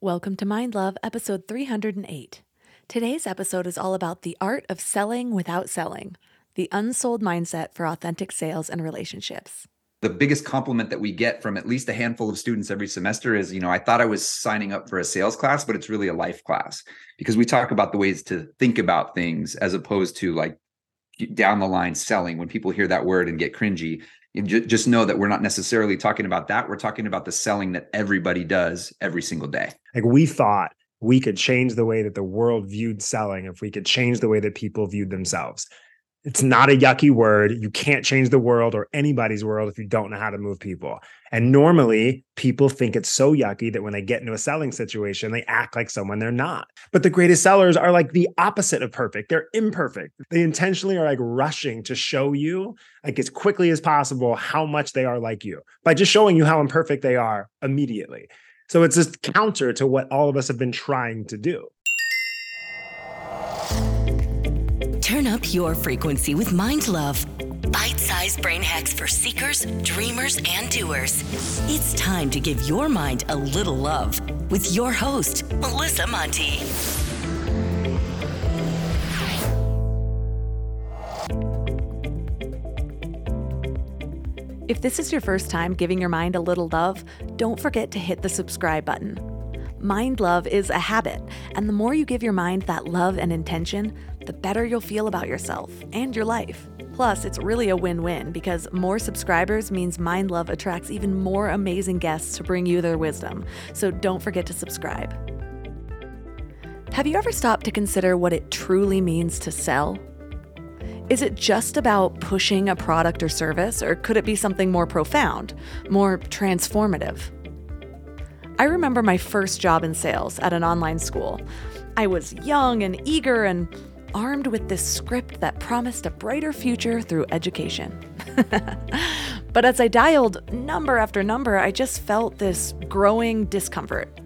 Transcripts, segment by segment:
Welcome to Mind Love, episode 308. Today's episode is all about the art of selling without selling, the unsold mindset for authentic sales and relationships. The biggest compliment that we get from at least a handful of students every semester is, you know, I thought I was signing up for a sales class, but it's really a life class because we talk about the ways to think about things as opposed to like down the line selling. When people hear that word and get cringy, just know that we're not necessarily talking about that. We're talking about the selling that everybody does every single day. Like we thought we could change the way that the world viewed selling if we could change the way that people viewed themselves. It's not a yucky word. You can't change the world or anybody's world if you don't know how to move people. And normally, people think it's so yucky that when they get into a selling situation, they act like someone they're not. But the greatest sellers are like the opposite of perfect. They're imperfect. They intentionally are like rushing to show you, like as quickly as possible, how much they are like you by just showing you how imperfect they are immediately. So it's just counter to what all of us have been trying to do. Your frequency with Mind Love. Bite sized brain hacks for seekers, dreamers, and doers. It's time to give your mind a little love with your host, Melissa Monte. If this is your first time giving your mind a little love, don't forget to hit the subscribe button. Mind love is a habit, and the more you give your mind that love and intention, the better you'll feel about yourself and your life. Plus, it's really a win win because more subscribers means Mind Love attracts even more amazing guests to bring you their wisdom. So don't forget to subscribe. Have you ever stopped to consider what it truly means to sell? Is it just about pushing a product or service, or could it be something more profound, more transformative? I remember my first job in sales at an online school. I was young and eager and armed with this script that promised a brighter future through education. but as I dialed number after number, I just felt this growing discomfort.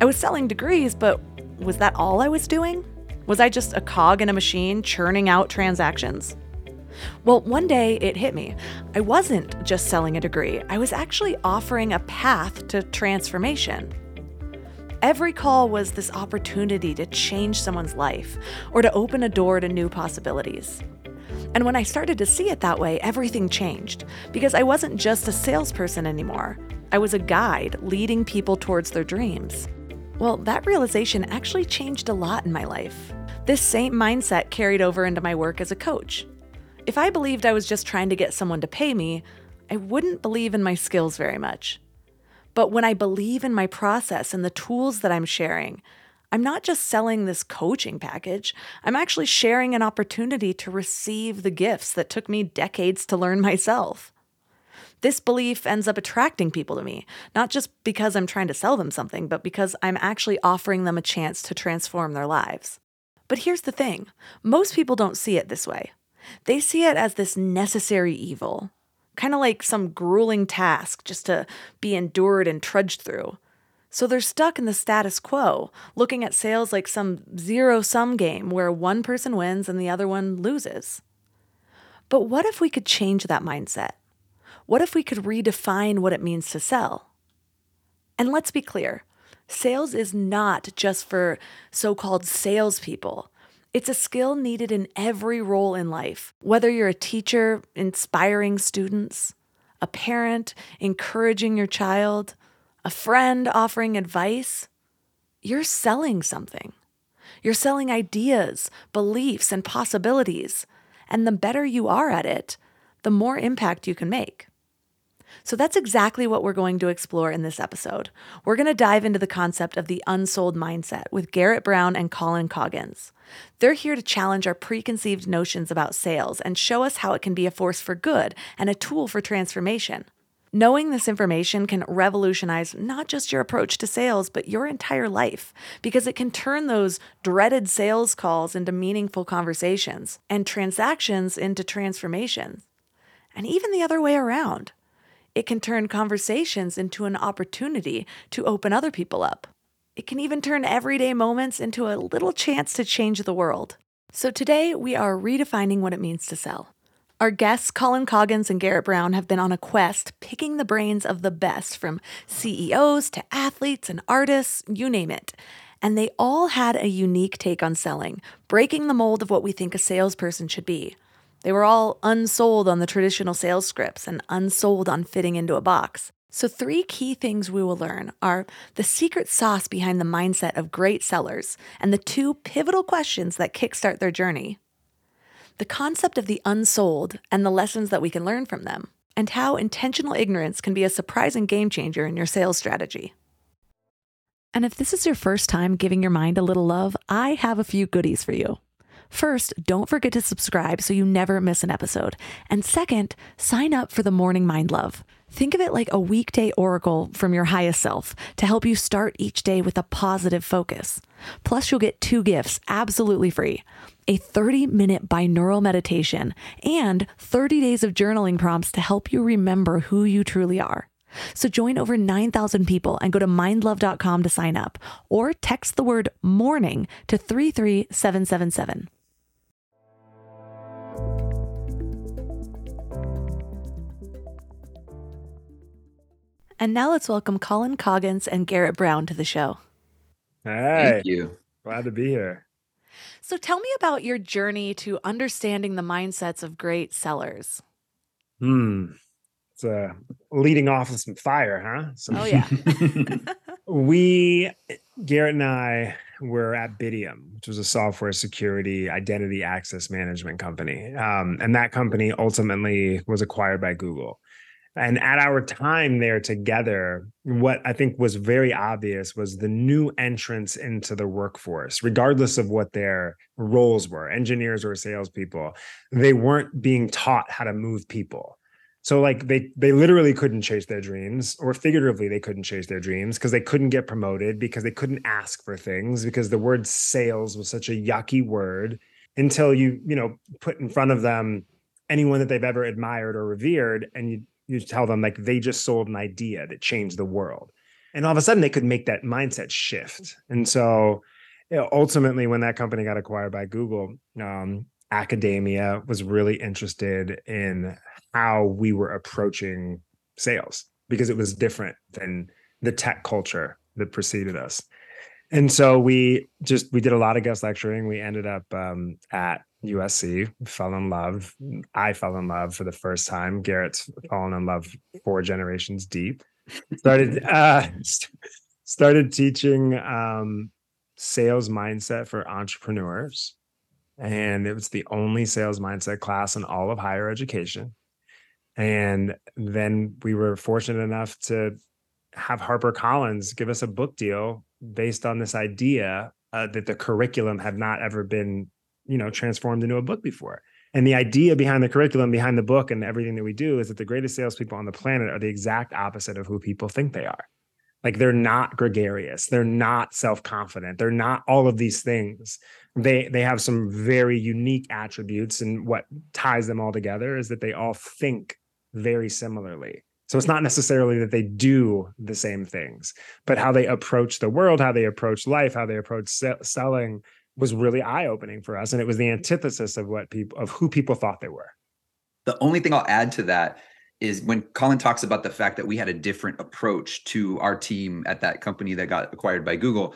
I was selling degrees, but was that all I was doing? Was I just a cog in a machine churning out transactions? Well, one day it hit me. I wasn't just selling a degree, I was actually offering a path to transformation. Every call was this opportunity to change someone's life or to open a door to new possibilities. And when I started to see it that way, everything changed because I wasn't just a salesperson anymore. I was a guide leading people towards their dreams. Well, that realization actually changed a lot in my life. This same mindset carried over into my work as a coach. If I believed I was just trying to get someone to pay me, I wouldn't believe in my skills very much. But when I believe in my process and the tools that I'm sharing, I'm not just selling this coaching package, I'm actually sharing an opportunity to receive the gifts that took me decades to learn myself. This belief ends up attracting people to me, not just because I'm trying to sell them something, but because I'm actually offering them a chance to transform their lives. But here's the thing most people don't see it this way. They see it as this necessary evil, kind of like some grueling task just to be endured and trudged through. So they're stuck in the status quo, looking at sales like some zero sum game where one person wins and the other one loses. But what if we could change that mindset? What if we could redefine what it means to sell? And let's be clear sales is not just for so called salespeople. It's a skill needed in every role in life, whether you're a teacher inspiring students, a parent encouraging your child, a friend offering advice. You're selling something. You're selling ideas, beliefs, and possibilities. And the better you are at it, the more impact you can make. So that's exactly what we're going to explore in this episode. We're going to dive into the concept of the unsold mindset with Garrett Brown and Colin Coggins. They're here to challenge our preconceived notions about sales and show us how it can be a force for good and a tool for transformation. Knowing this information can revolutionize not just your approach to sales, but your entire life because it can turn those dreaded sales calls into meaningful conversations and transactions into transformations. And even the other way around. It can turn conversations into an opportunity to open other people up. It can even turn everyday moments into a little chance to change the world. So today we are redefining what it means to sell. Our guests, Colin Coggins and Garrett Brown, have been on a quest picking the brains of the best from CEOs to athletes and artists, you name it. And they all had a unique take on selling, breaking the mold of what we think a salesperson should be. They were all unsold on the traditional sales scripts and unsold on fitting into a box. So, three key things we will learn are the secret sauce behind the mindset of great sellers and the two pivotal questions that kickstart their journey the concept of the unsold and the lessons that we can learn from them, and how intentional ignorance can be a surprising game changer in your sales strategy. And if this is your first time giving your mind a little love, I have a few goodies for you. First, don't forget to subscribe so you never miss an episode. And second, sign up for the Morning Mind Love. Think of it like a weekday oracle from your highest self to help you start each day with a positive focus. Plus, you'll get two gifts absolutely free a 30 minute binaural meditation and 30 days of journaling prompts to help you remember who you truly are. So join over 9,000 people and go to mindlove.com to sign up or text the word morning to 33777. And now let's welcome Colin Coggins and Garrett Brown to the show. Hey, Thank you. glad to be here. So tell me about your journey to understanding the mindsets of great sellers. Hmm. It's uh, leading off with some fire, huh? Some, Oh, yeah. we, Garrett and I, were at Bitium, which was a software security identity access management company. Um, and that company ultimately was acquired by Google. And at our time there together, what I think was very obvious was the new entrance into the workforce, regardless of what their roles were engineers or salespeople, they weren't being taught how to move people. So like they they literally couldn't chase their dreams, or figuratively they couldn't chase their dreams because they couldn't get promoted because they couldn't ask for things because the word sales was such a yucky word until you you know put in front of them anyone that they've ever admired or revered and you you tell them like they just sold an idea that changed the world. And all of a sudden they could make that mindset shift. And so you know, ultimately when that company got acquired by google um, academia was really interested in how we were approaching sales because it was different than the tech culture that preceded us. And so we just we did a lot of guest lecturing. We ended up um, at usc fell in love i fell in love for the first time garrett's fallen in love four generations deep. Started uh st- started teaching um sales mindset for entrepreneurs. And it was the only sales mindset class in all of higher education. And then we were fortunate enough to have HarperCollins give us a book deal based on this idea uh, that the curriculum had not ever been, you know, transformed into a book before. And the idea behind the curriculum, behind the book, and everything that we do is that the greatest salespeople on the planet are the exact opposite of who people think they are. Like they're not gregarious, they're not self-confident, they're not all of these things. They they have some very unique attributes, and what ties them all together is that they all think very similarly. So it's not necessarily that they do the same things, but how they approach the world, how they approach life, how they approach se- selling was really eye opening for us, and it was the antithesis of what people of who people thought they were. The only thing I'll add to that is when Colin talks about the fact that we had a different approach to our team at that company that got acquired by Google.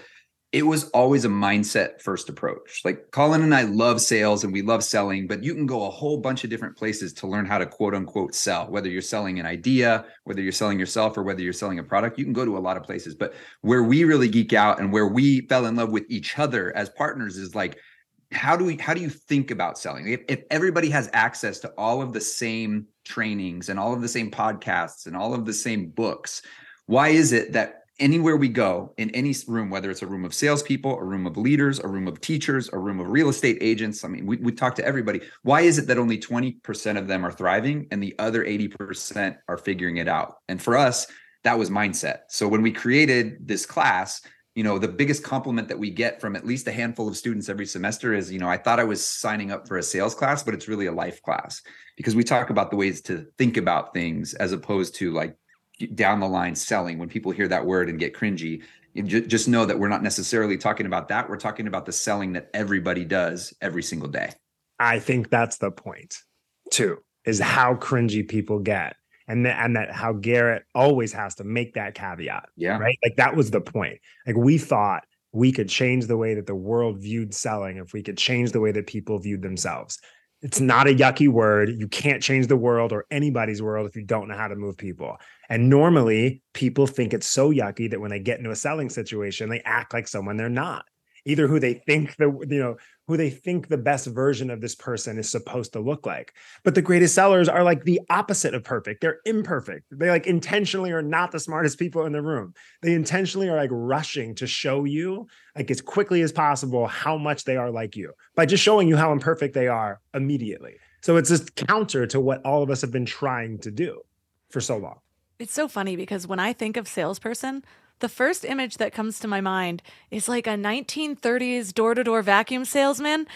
It was always a mindset first approach. Like Colin and I love sales and we love selling, but you can go a whole bunch of different places to learn how to quote unquote sell, whether you're selling an idea, whether you're selling yourself, or whether you're selling a product. You can go to a lot of places. But where we really geek out and where we fell in love with each other as partners is like, how do we how do you think about selling if, if everybody has access to all of the same trainings and all of the same podcasts and all of the same books why is it that anywhere we go in any room, whether it's a room of salespeople, a room of leaders, a room of teachers, a room of real estate agents. I mean, we, we talk to everybody. Why is it that only 20% of them are thriving and the other 80% are figuring it out? And for us, that was mindset. So when we created this class, you know, the biggest compliment that we get from at least a handful of students every semester is, you know, I thought I was signing up for a sales class, but it's really a life class because we talk about the ways to think about things as opposed to like down the line selling when people hear that word and get cringy just know that we're not necessarily talking about that. We're talking about the selling that everybody does every single day. I think that's the point too is how cringy people get and that and that how garrett always has to make that caveat yeah. right? Like that was the point. Like we thought we could change the way that the world viewed selling if we could change the way that people viewed themselves it's not a yucky word. You can't change the world or anybody's world if you don't know how to move people. And normally, people think it's so yucky that when they get into a selling situation, they act like someone they're not either who they think the you know who they think the best version of this person is supposed to look like. But the greatest sellers are like the opposite of perfect. They're imperfect. They like intentionally are not the smartest people in the room. They intentionally are like rushing to show you like as quickly as possible how much they are like you by just showing you how imperfect they are immediately. So it's just counter to what all of us have been trying to do for so long. It's so funny because when i think of salesperson the first image that comes to my mind is like a 1930s door to door vacuum salesman.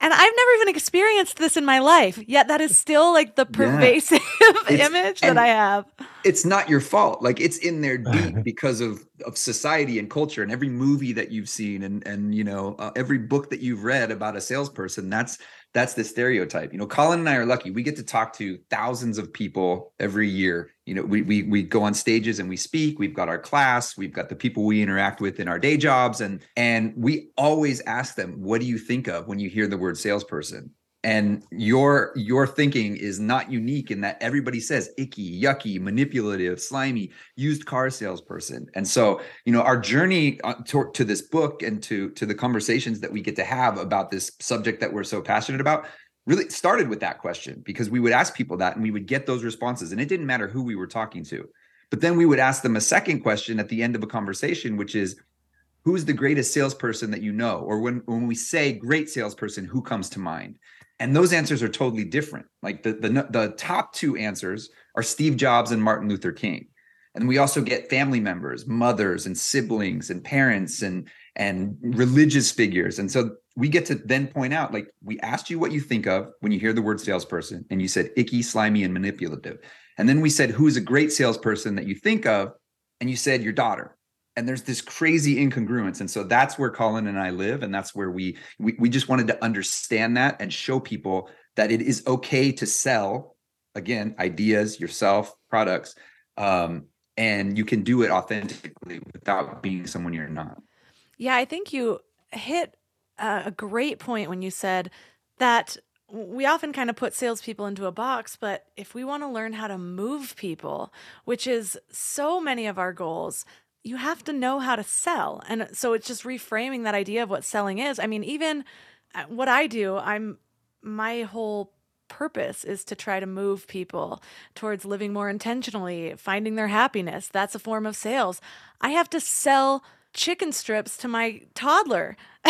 And I've never even experienced this in my life, yet that is still like the pervasive yeah. image that I have. It's not your fault. Like it's in there deep because of of society and culture and every movie that you've seen and and you know uh, every book that you've read about a salesperson. That's that's the stereotype. You know, Colin and I are lucky. We get to talk to thousands of people every year. You know, we we we go on stages and we speak. We've got our class. We've got the people we interact with in our day jobs, and and we always ask them, "What do you think of when you hear the word salesperson?" And your your thinking is not unique in that everybody says icky yucky manipulative slimy used car salesperson. And so you know our journey uh, to, to, this book and to to the conversations that we get to have about this subject that we're so passionate about really started with that question because we would ask people that and we would get those responses and it didn't matter who we were talking to. But then we would ask them a second question at the end of a conversation which is who's the greatest salesperson that you know? Or when when we say great salesperson who comes to mind and those answers are totally different. Like the, the the top two answers are steve jobs and martin luther king. And we also get family members mothers and siblings and parents and and religious figures. And so we get to then point out like we asked you what you think of when you hear the word salesperson and you said icky slimy and manipulative. And then we said who's a great salesperson that you think of? And you said your daughter and there's this crazy incongruence and so that's where colin and i live and that's where we, we we just wanted to understand that and show people that it is okay to sell again ideas yourself products um, and you can do it authentically without being someone you're not. Yeah i think you hit a great point when you said that we often kind of put salespeople into a box, but if we want to learn how to move people, which is so many of our goals, you have to know how to sell. And so it's just reframing that idea of what selling is. I mean, even uh, what I do, I'm my whole purpose is to try to move people towards living more intentionally, finding their happiness. That's a form of sales. I have to sell chicken strips to my toddler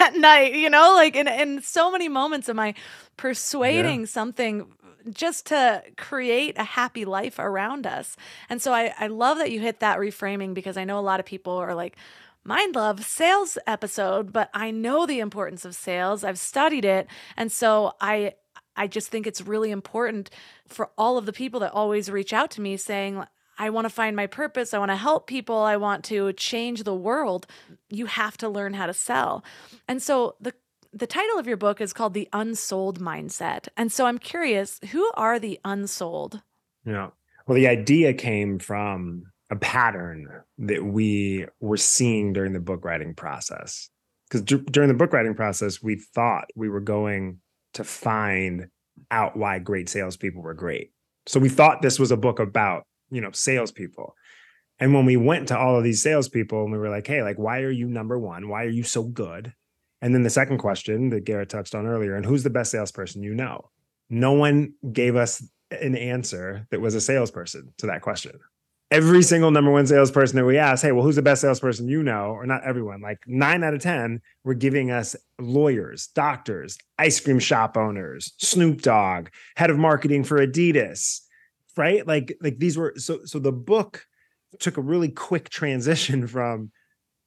at night, you know, like in, in so many moments am I persuading yeah. something just to create a happy life around us. And so I, I love that you hit that reframing because I know a lot of people are like, Mind Love sales episode, but I know the importance of sales. I've studied it. And so I I just think it's really important for all of the people that always reach out to me saying, I want to find my purpose. I want to help people. I want to change the world. You have to learn how to sell. And so the the title of your book is called The Unsold Mindset. And so I'm curious, who are the unsold? Yeah. Well, the idea came from a pattern that we were seeing during the book writing process. Because d- during the book writing process, we thought we were going to find out why great salespeople were great. So we thought this was a book about, you know, salespeople. And when we went to all of these salespeople and we were like, hey, like, why are you number one? Why are you so good? And then the second question that Garrett touched on earlier, and who's the best salesperson you know? No one gave us an answer that was a salesperson to that question. every single number one salesperson that we asked, hey, well, who's the best salesperson you know? Or not everyone, like nine out of 10 were giving us lawyers, doctors, ice cream shop owners, Snoop Dogg, head of marketing for Adidas, right? Like, like these were so so the book took a really quick transition from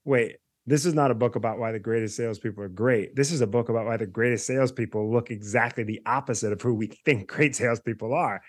wait, this is not a book about why the greatest salespeople are great. This is a book about why the greatest salespeople look exactly the opposite of who we think great salespeople are.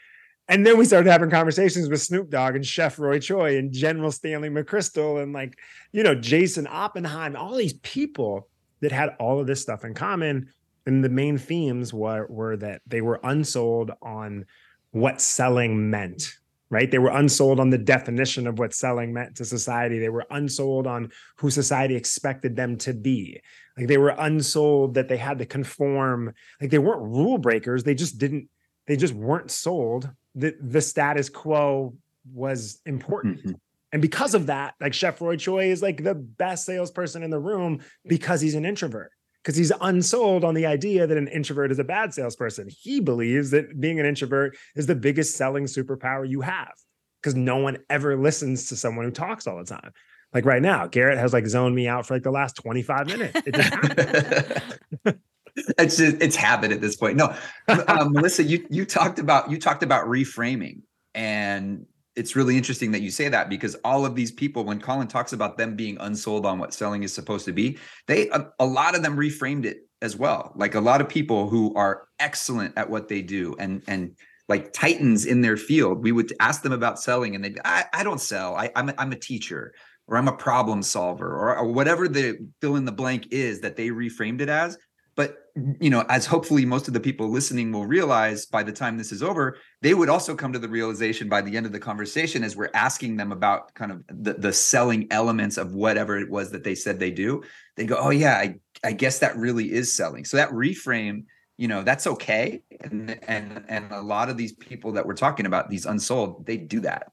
And then we started having conversations with Snoop Dogg and Chef Roy Choi and General Stanley McChrystal and like, you know, Jason Oppenheim, all these people that had all of this stuff in common. And the main themes were, were that they were unsold on what selling meant, right? They were unsold on the definition of what selling meant to society. They were unsold on who society expected them to be. Like they were unsold that they had to conform. Like they weren't rule breakers. They just didn't, they just weren't sold the the status quo was important. Mm-hmm. And because of that, like Chef Roy Choi is like the best salesperson in the room because he's an introvert. Because he's unsold on the idea that an introvert is a bad salesperson. He believes that being an introvert is the biggest selling superpower you have. Because no one ever listens to someone who talks all the time. Like right now, Garrett has like zoned me out for like the last 25 minutes. It it's just, it's habit at this point. No, um, Melissa, you you talked about you talked about reframing, and it's really interesting that you say that because all of these people, when Colin talks about them being unsold on what selling is supposed to be, they a, a lot of them reframed it as well. Like a lot of people who are excellent at what they do, and and like titans in their field, we would ask them about selling, and they I, I don't sell. I, I'm a, I'm a teacher or I'm a problem solver or, or, whatever the fill in the blank is that they reframed it as. But you know, as hopefully most of the people listening will realize by the time this is over, they would also come to the realization by the end of the conversation as we're asking them about kind of the, the selling elements of whatever it was that they said they do. They go, Oh yeah, I, I guess that really is selling. So that reframe, you know, that's okay. And and and a lot of these people that we're talking about, these unsold, they do that.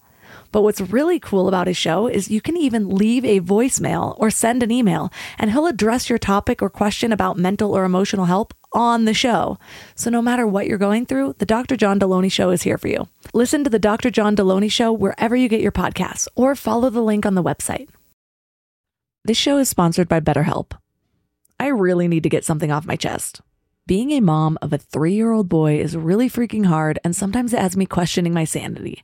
But what's really cool about his show is you can even leave a voicemail or send an email, and he'll address your topic or question about mental or emotional help on the show. So no matter what you're going through, the Dr. John Delony Show is here for you. Listen to the Dr. John Delony Show wherever you get your podcasts or follow the link on the website. This show is sponsored by BetterHelp. I really need to get something off my chest. Being a mom of a three year old boy is really freaking hard, and sometimes it has me questioning my sanity.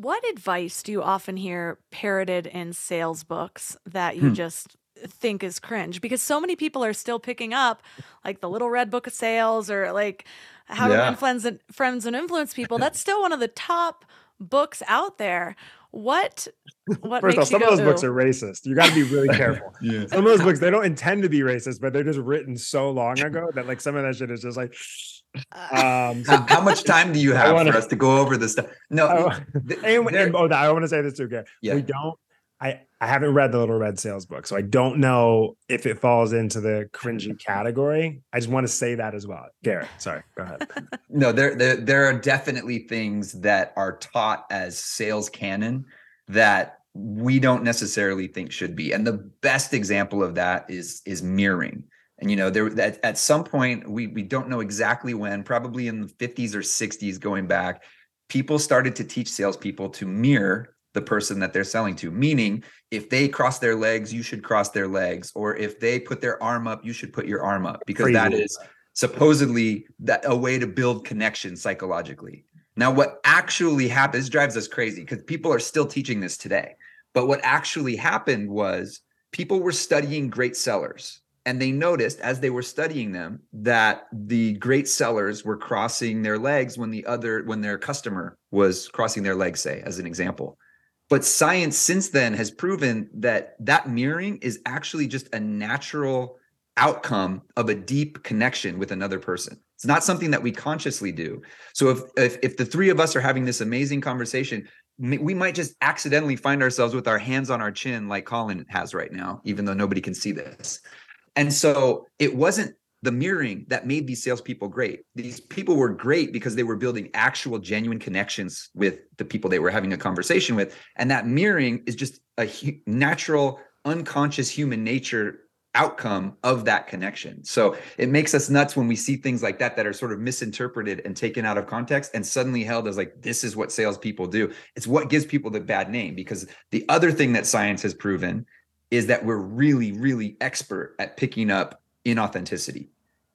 What advice do you often hear parroted in sales books that you hmm. just think is cringe? Because so many people are still picking up like the Little Red Book of Sales or like How to Win Friends and, Friends and Influence People. That's still one of the top books out there. What what First off, some of those Ooh. books are racist. You got to be really careful. yeah. Some of those books they don't intend to be racist, but they're just written so long ago that like some of that shit is just like. Um, so How, how much time do you have wanna- for us to go over this stuff? No, Oh, th- and, and- oh, I want to say this too, Garrett. Yeah. We don't. I I haven't read the Little Red Sales book, so I don't know if it falls into the cringy category. I just want to say that as well, Garrett. Sorry, go ahead. no, there, there there are definitely things that are taught as sales canon that we don't necessarily think should be. And the best example of that is is mirroring. And you know, there at, at some point we we don't know exactly when, probably in the 50s or 60s going back, people started to teach salespeople to mirror the person that they're selling to. Meaning, if they cross their legs, you should cross their legs, or if they put their arm up, you should put your arm up, because that Crazy. is supposedly that a way to build connection psychologically. Now, what actually happens drives us crazy because people are still teaching this today. But what actually happened was people were studying great sellers and they noticed as they were studying them that the great sellers were crossing their legs when the other when their customer was crossing their legs say as an example but science since then has proven that that mirroring is actually just a natural outcome of a deep connection with another person. It's not something that we consciously do. So if if, if the three of us are having this amazing conversation we might just accidentally find ourselves with our hands on our chin like colin has right now even though nobody can see this. And so it wasn't the mirroring that made these salespeople great. These people were great because they were building actual, genuine connections with the people they were having a conversation with. And that mirroring is just a hu- natural, unconscious human nature outcome of that connection. So it makes us nuts when we see things like that that are sort of misinterpreted and taken out of context and suddenly held as like, this is what salespeople do. It's what gives people the bad name because the other thing that science has proven is that we're really, really expert at picking up inauthenticity.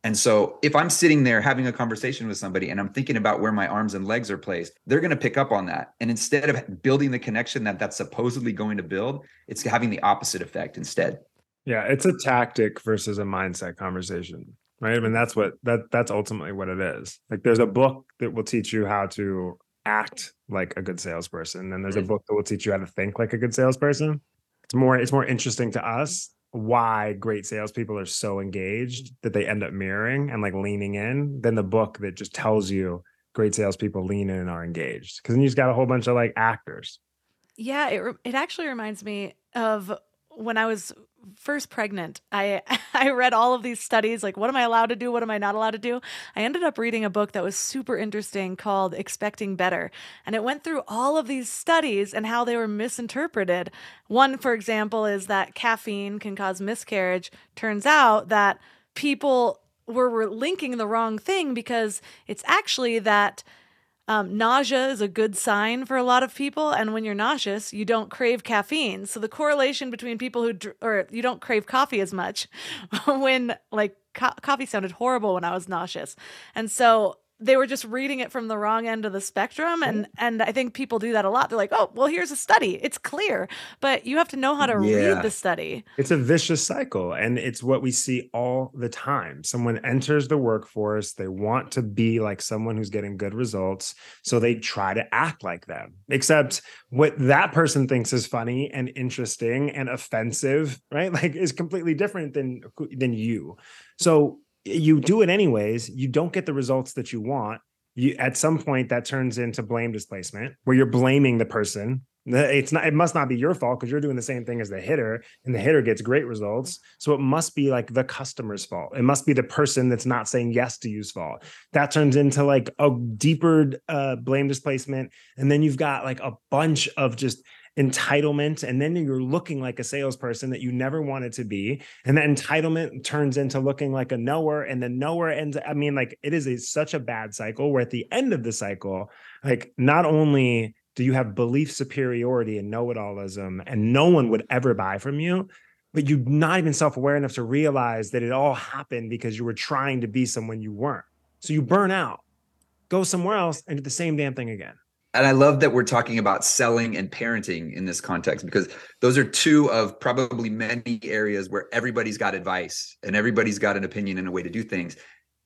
And so if I'm sitting there having a conversation with somebody and I'm thinking about where my arms and legs are placed, they're going to pick up on that. And instead of building the connection that that's supposedly going to build, it's having the opposite effect instead. Yeah, it's a tactic versus a mindset conversation, right? I mean, that's what that that's ultimately what it is. Like, there's a book that will teach you how to act like a good salesperson, and there's a book that will teach you how to think like a good salesperson. It's more it's more interesting to us why great salespeople are so engaged that they end up mirroring and like leaning in than the book that just tells you great salespeople lean in and are engaged. Because then you just got a whole bunch of like actors. Yeah, it it actually reminds me of when I was first pregnant. I I read all of these studies like what am I allowed to do, what am I not allowed to do? I ended up reading a book that was super interesting called Expecting Better, and it went through all of these studies and how they were misinterpreted. One, for example, is that caffeine can cause miscarriage. Turns out that people were, linking the wrong thing because it's actually that um, nausea is a good sign for a lot of people, and when you're nauseous, you don't crave caffeine. So the correlation between people who dr- or you don't crave coffee as much when like co- coffee sounded horrible when I was nauseous, and so they were just reading it from the wrong end of the spectrum and and I think people do that a lot. They're like, "Oh, well here's a study. It's clear." But you have to know how to Yeah. read the study. It's a vicious cycle, and it's what we see all the time. Someone enters the workforce, they want to be like someone who's getting good results, so they try to act like them. Except what that person thinks is funny and interesting and offensive, right? Like is completely different than than you. So you do it anyways, you don't get the results that you want. You at some point that turns into blame displacement where you're blaming the person. It's not it must not be your fault because you're doing the same thing as the hitter and the hitter gets great results. So it must be like the customer's fault. It must be the person that's not saying yes to you's fault. That turns into like a deeper uh, blame displacement and then you've got like a bunch of just entitlement and then you're looking like a salesperson that you never wanted to be and that entitlement turns into looking like a knower and the knower ends i mean like it is a, such a bad cycle where at the end of the cycle like not only do you have belief superiority and know-it-allism and no one would ever buy from you but you're not even self-aware enough to realize that it all happened because you were trying to be someone you weren't. So you burn out. Go somewhere else and do the same damn thing again And I love that we're talking about selling and parenting in this context because those are two of probably many areas where everybody's got advice and everybody's got an opinion and a way to do things.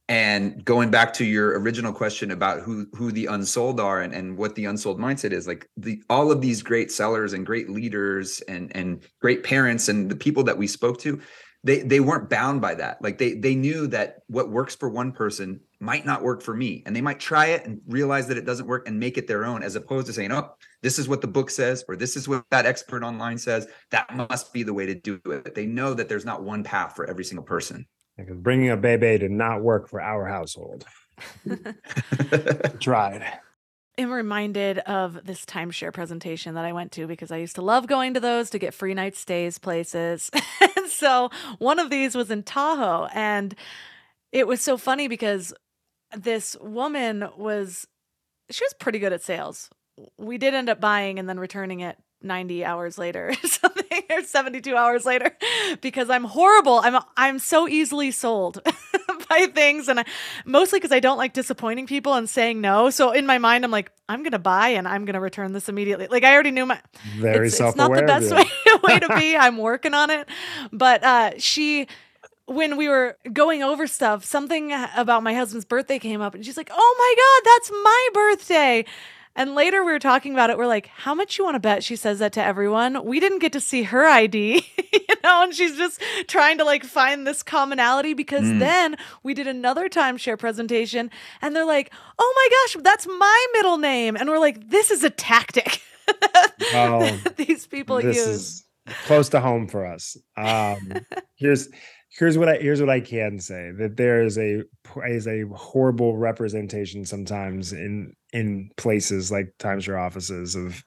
And going back to your original question about who who the unsold are and, and what the unsold mindset is, like the all of these great sellers and great leaders and and great parents and the people that we spoke to, they they weren't bound by that. Like they they knew that what works for one person might not work for me, and they might try it and realize that it doesn't work and make it their own, as opposed to saying, "Oh, this is what the book says," or "This is what that expert online says." That must be the way to do it. They know that there's not one path for every single person. Because bringing a baby did not work for our household. Tried. I'm reminded of this timeshare presentation that I went to because I used to love going to those to get free night stays places. so one of these was in Tahoe. And it was so funny because this woman was, she was pretty good at sales. We did end up buying and then returning it 90 hours later or something or 72 hours later because I'm horrible. I'm I'm so easily sold by things and I, mostly cuz I don't like disappointing people and saying no. So in my mind I'm like I'm going to buy and I'm going to return this immediately. Like I already knew my very it's, it's not the best way, way to be. I'm working on it. But uh she when we were going over stuff, something about my husband's birthday came up and she's like, "Oh my god, that's my birthday." And later we were talking about it. We're like, how much you want to bet she says that to everyone? We didn't get to see her ID, you know, and she's just trying to like find this commonality because mm. then we did another timeshare presentation and they're like, oh my gosh, that's my middle name. And we're like, this is a tactic oh, these people this use. Is close to home for us. Um, here's here's what I here's what I can say that there is a is a horrible representation sometimes in in places like timeshare offices of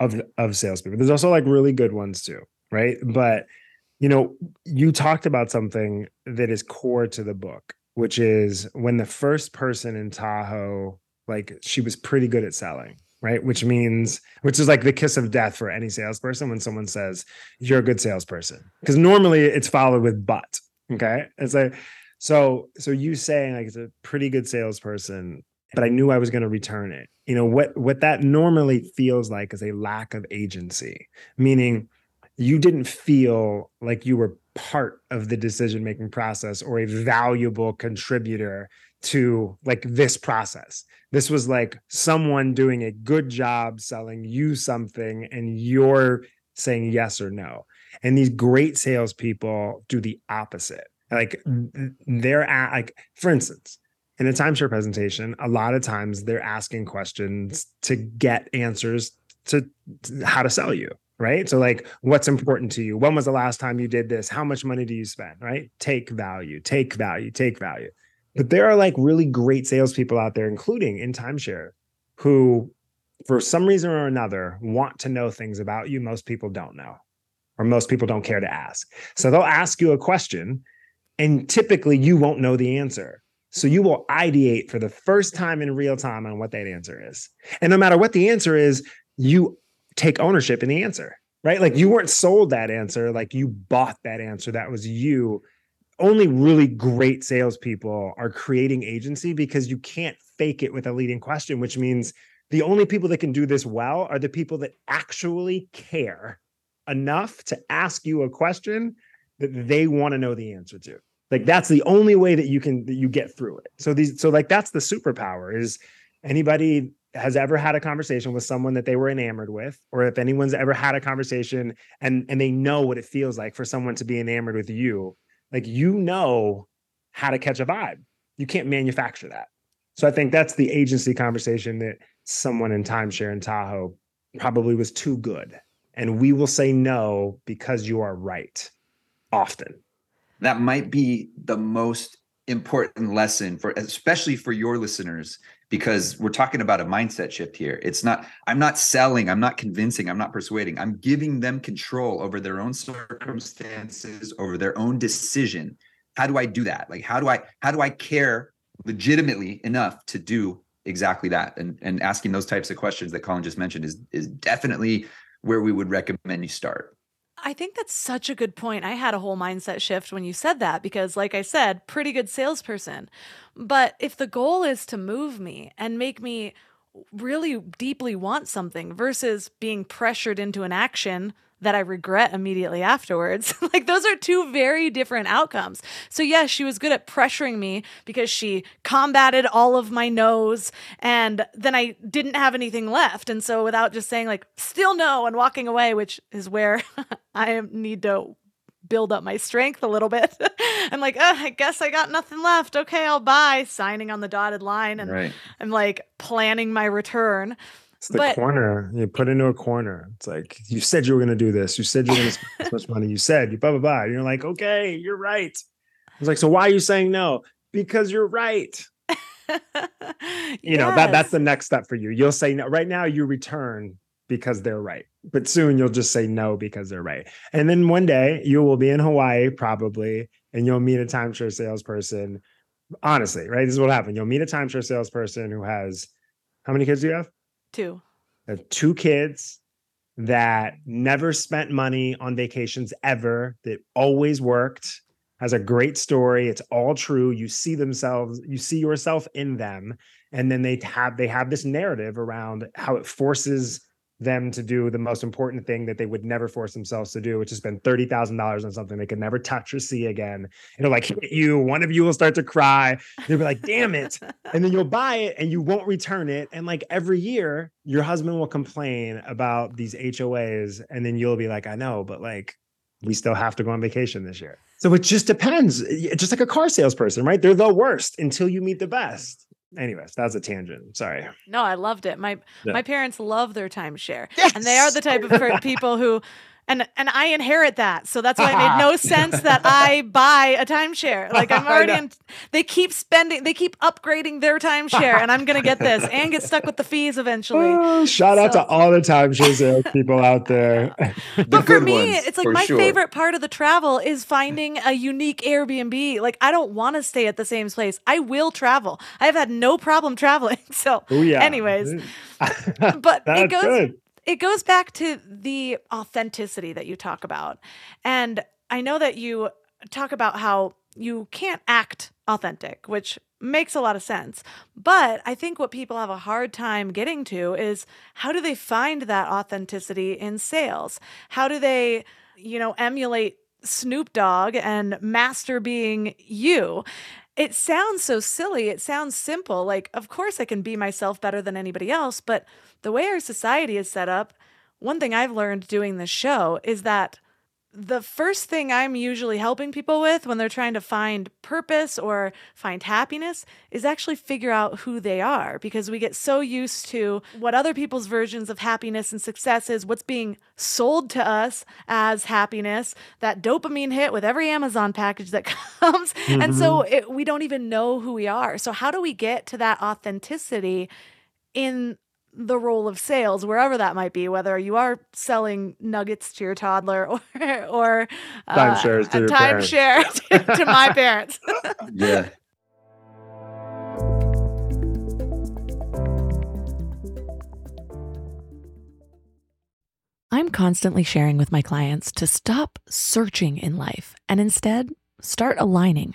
of of salespeople. There's also like really good ones too, right? But you know, you talked about something that is core to the book, which is when the first person in Tahoe, like she was pretty good at selling, right? Which means, which is like the kiss of death for any salesperson when someone says you're a good salesperson, because normally it's followed with but. Okay, it's like so. So you saying like it's a pretty good salesperson but I knew I was going to return it. You know, what what that normally feels like is a lack of agency, meaning you didn't feel like you were part of the decision making process or a valuable contributor to like this process. This was like someone doing a good job selling you something and you're saying yes or no. And these great salespeople do the opposite. Like they're at like, for instance, in a timeshare presentation, a lot of times they're asking questions to get answers to, to how to sell you right? So, like, what's important to you? When was the last time you did this? How much money do you spend? Right? Take value, take value, take value. But there are like really great salespeople out there, including in timeshare, who, for some reason or another, want to know things about you most people don't know, or most people don't care to ask. So they'll ask you a question, and typically you won't know the answer. So you will ideate for the first time in real time on what that answer is. And no matter what the answer is, you take ownership in the answer, right? Like you weren't sold that answer, like you bought that answer. That was you. Only really great salespeople are creating agency because you can't fake it with a leading question, which means the only people that can do this well are the people that actually care enough to ask you a question that they want to know the answer to. Like that's the only way that you can that you get through it. So these so like that's the superpower is anybody has ever had a conversation with someone that they were enamored with or if anyone's ever had a conversation and and they know what it feels like for someone to be enamored with you like you know how to catch a vibe. You can't manufacture that. So i think that's the agency conversation that someone in timeshare in tahoe probably was too good. And we will say no because you are right often. That might be the most important lesson for especially for your listeners because we're talking about a mindset shift here. It's not i'm not selling i'm not convincing i'm not persuading. I'm giving them control over their own circumstances over their own decision. How do i do that? Like how do i how do i care legitimately enough to do exactly that? And and asking those types of questions that colin just mentioned is is definitely where we would recommend you start I think that's such a good point. I had a whole mindset shift when you said that because, like I said, pretty good salesperson. But if the goal is to move me and make me really deeply want something versus being pressured into an action that I regret immediately afterwards. like those are two very different outcomes. So yes, she was good at pressuring me because she combated all of my no's and then I didn't have anything left. And so without just saying like still no and walking away, which is where I need to build up my strength a little bit. I'm like, oh, I guess I got nothing left. Okay, I'll buy. Signing on the dotted line and Right. I'm like planning my return. It's the But- corner. You put into a corner. It's like you said you were going to do this. You said you were going to spend this much money. You said you blah blah blah. And you're like, okay, you're right. It's like, so why are you saying no? Because you're right. You know that that's the next step for you. You'll say no. Right now, you return because they're right, but soon you'll just say no because they're right. And then one day you will be in Hawaii probably, and you'll meet a timeshare salesperson. Honestly, right? This is what happened. You'll meet a timeshare salesperson who has how many kids do you have? Two. two kids that never spent money on vacations ever, that always worked, has a great story. It's all true. You see themselves, you see yourself in them. And then they have they have this narrative around how it forces them to do the most important thing that they would never force themselves to do, which is spend thirty thousand dollars on something they could never touch or see again. It'll like hit you. One of you will start to cry. You'll be like, "Damn it!" and then you'll buy it and you won't return it. And like every year, your husband will complain about these HOAs, and then you'll be like, I know, but like we still have to go on vacation this year. So it just depends. It's Just like a car salesperson, right? They're the worst until you meet the best. Anyways, that was a tangent. Sorry. No, I loved it. My my parents love their timeshare, and they are the type of people who, and and I inherit that. So that's why it made no sense that I buy a timeshare. Like I'm already in. They keep spending. They keep upgrading their timeshare, and I'm gonna get this and get stuck with the fees eventually. Oh, shout out to all the timeshare people out there. The But for me, ones, it's like my sure. favorite part of the travel is finding a unique Airbnb. Like I don't want to stay at the same place. I will travel. I have had no problem traveling. So, oh yeah. anyways, but it goes good. It goes back to the authenticity that you talk about. And I know that you talk about how you can't act authentic, which makes a lot of sense. But I think what people have a hard time getting to is how do they find that authenticity in sales? How do they, you know, emulate Snoop Dogg and master being you? It sounds so silly. It sounds simple. Like, of course, I can be myself better than anybody else. But the way our society is set up, one thing I've learned doing this show is that the first thing I'm usually helping people with when they're trying to find purpose or find happiness is actually figure out who they are because we get so used to what other people's versions of happiness and success is, what's being sold to us as happiness, that dopamine hit with every Amazon package that comes. And so mm-hmm. it, we don't even know who we are. So, how do we get to that authenticity in the role of sales, wherever that might be, whether you are selling nuggets to your toddler or or uh, Timeshares to a your parents. timeshare to, to my parents. Yeah. I'm constantly sharing with my clients to stop searching in life and instead start aligning.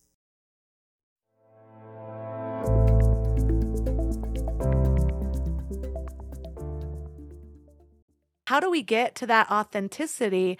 How do we get to that authenticity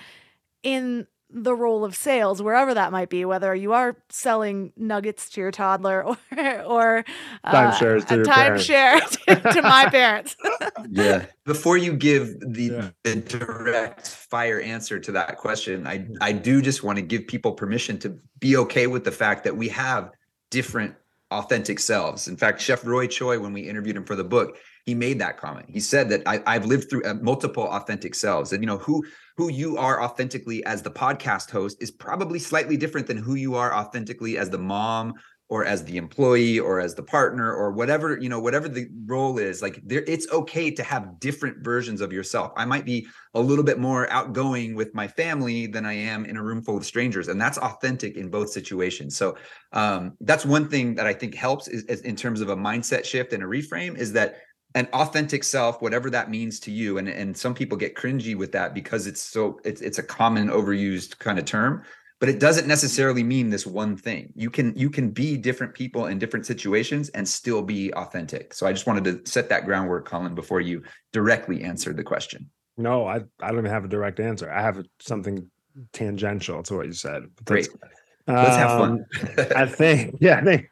in the role of sales, wherever that might be, whether you are selling nuggets to your toddler or or uh, timeshares to, timeshare to, to my parents. yeah. Before you give the, yeah. the direct fire answer to that question, I I do just want to give people permission to be okay with the fact that we have different authentic selves. In fact, Chef Roy Choi, when we interviewed him for the book, he made that comment. He said that I, have lived through uh, multiple authentic selves, and you know who who you are authentically as the podcast host is probably slightly different than who you are authentically as the mom or as the employee or as the partner or whatever you know whatever the role is like there it's okay to have different versions of yourself. I might be a little bit more outgoing with my family than i am in a room full of strangers and that's authentic in both situations. So um, that's one thing that i think helps is, is in terms of a mindset shift and a reframe is that an authentic self whatever that means to you. And and some people get cringy with that because it's so it's it's a common overused kind of term but it doesn't necessarily mean this one thing. You can you can be different people in different situations and still be authentic. So i just wanted to set that groundwork colin before you directly answered the question. No i i don't even have a direct answer. I have something tangential to what you said. Great. let's have fun. Um, i think yeah i think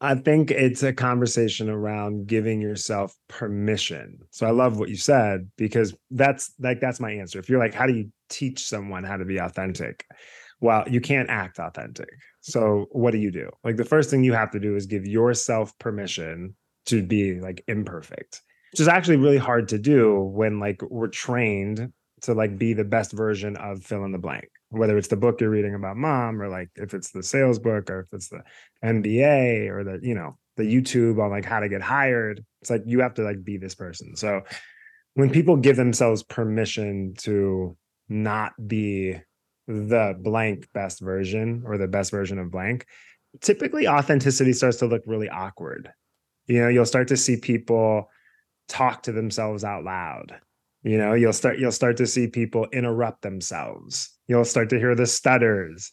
I think it's a conversation around giving yourself permission. So I love what you said because that's like that's my answer. If you're like, how do you teach someone how to be authentic? Well, you can't act authentic. So what do you do? Like the first thing you have to do is give yourself permission to be like imperfect, which is actually really hard to do when like we're trained to like be the best version of fill in the blank whether it's the book you're reading about mom or like if it's the sales book or if it's the MBA or the, you know, the YouTube on like how to get hired. It's like you have to like be this person. So when people give themselves permission to not be the blank best version or the best version of blank, typically authenticity starts to look really awkward. You know, you'll start to see people talk to themselves out loud. You know, you'll start you'll start to see people interrupt themselves You'll start to hear the stutters.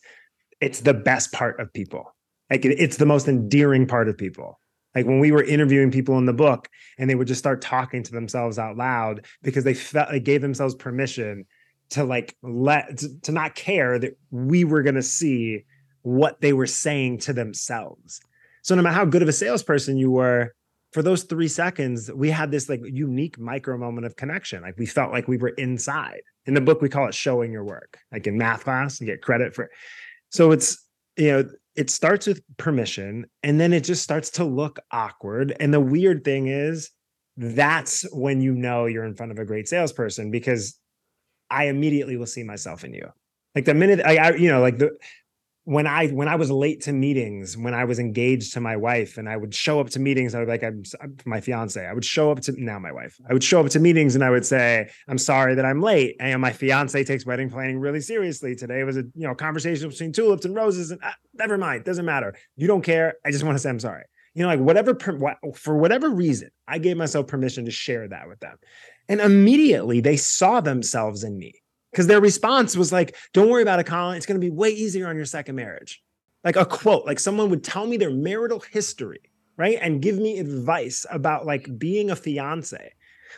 It's the best part of people. Like it, it's the most endearing part of people. Like when we were interviewing people in the book and they would just start talking to themselves out loud because they felt they gave themselves permission to like let to not care that we were going to see what they were saying to themselves. So no matter how good of a salesperson you were, for those three seconds, we had this like unique micro moment of connection. Like we felt like we were inside. In the book, we call it showing your work. Like in math class, you get credit for it. So it's, you know, it starts with permission and then it just starts to look awkward. And the weird thing is, that's when you know you're in front of a great salesperson because I immediately will see myself in you. Like the minute I, I you know, like the when I when I was late to meetings, when I was engaged to my wife, and I would show up to meetings, I would like I'm, I'm my fiance. I would show up to now my wife. I would show up to meetings, and I would say, "I'm sorry that I'm late." And my fiance takes wedding planning really seriously. Today was a you know conversation between tulips and roses, and ah, never mind, doesn't matter. You don't care. I just want to say I'm sorry. You know, like whatever for whatever reason, I gave myself permission to share that with them, and immediately they saw themselves in me because their response was like, "Don't worry about it, Colin. It's going to be way easier on your second marriage." Like a quote, like someone would tell me their marital history, right, and give me advice about like being a fiance,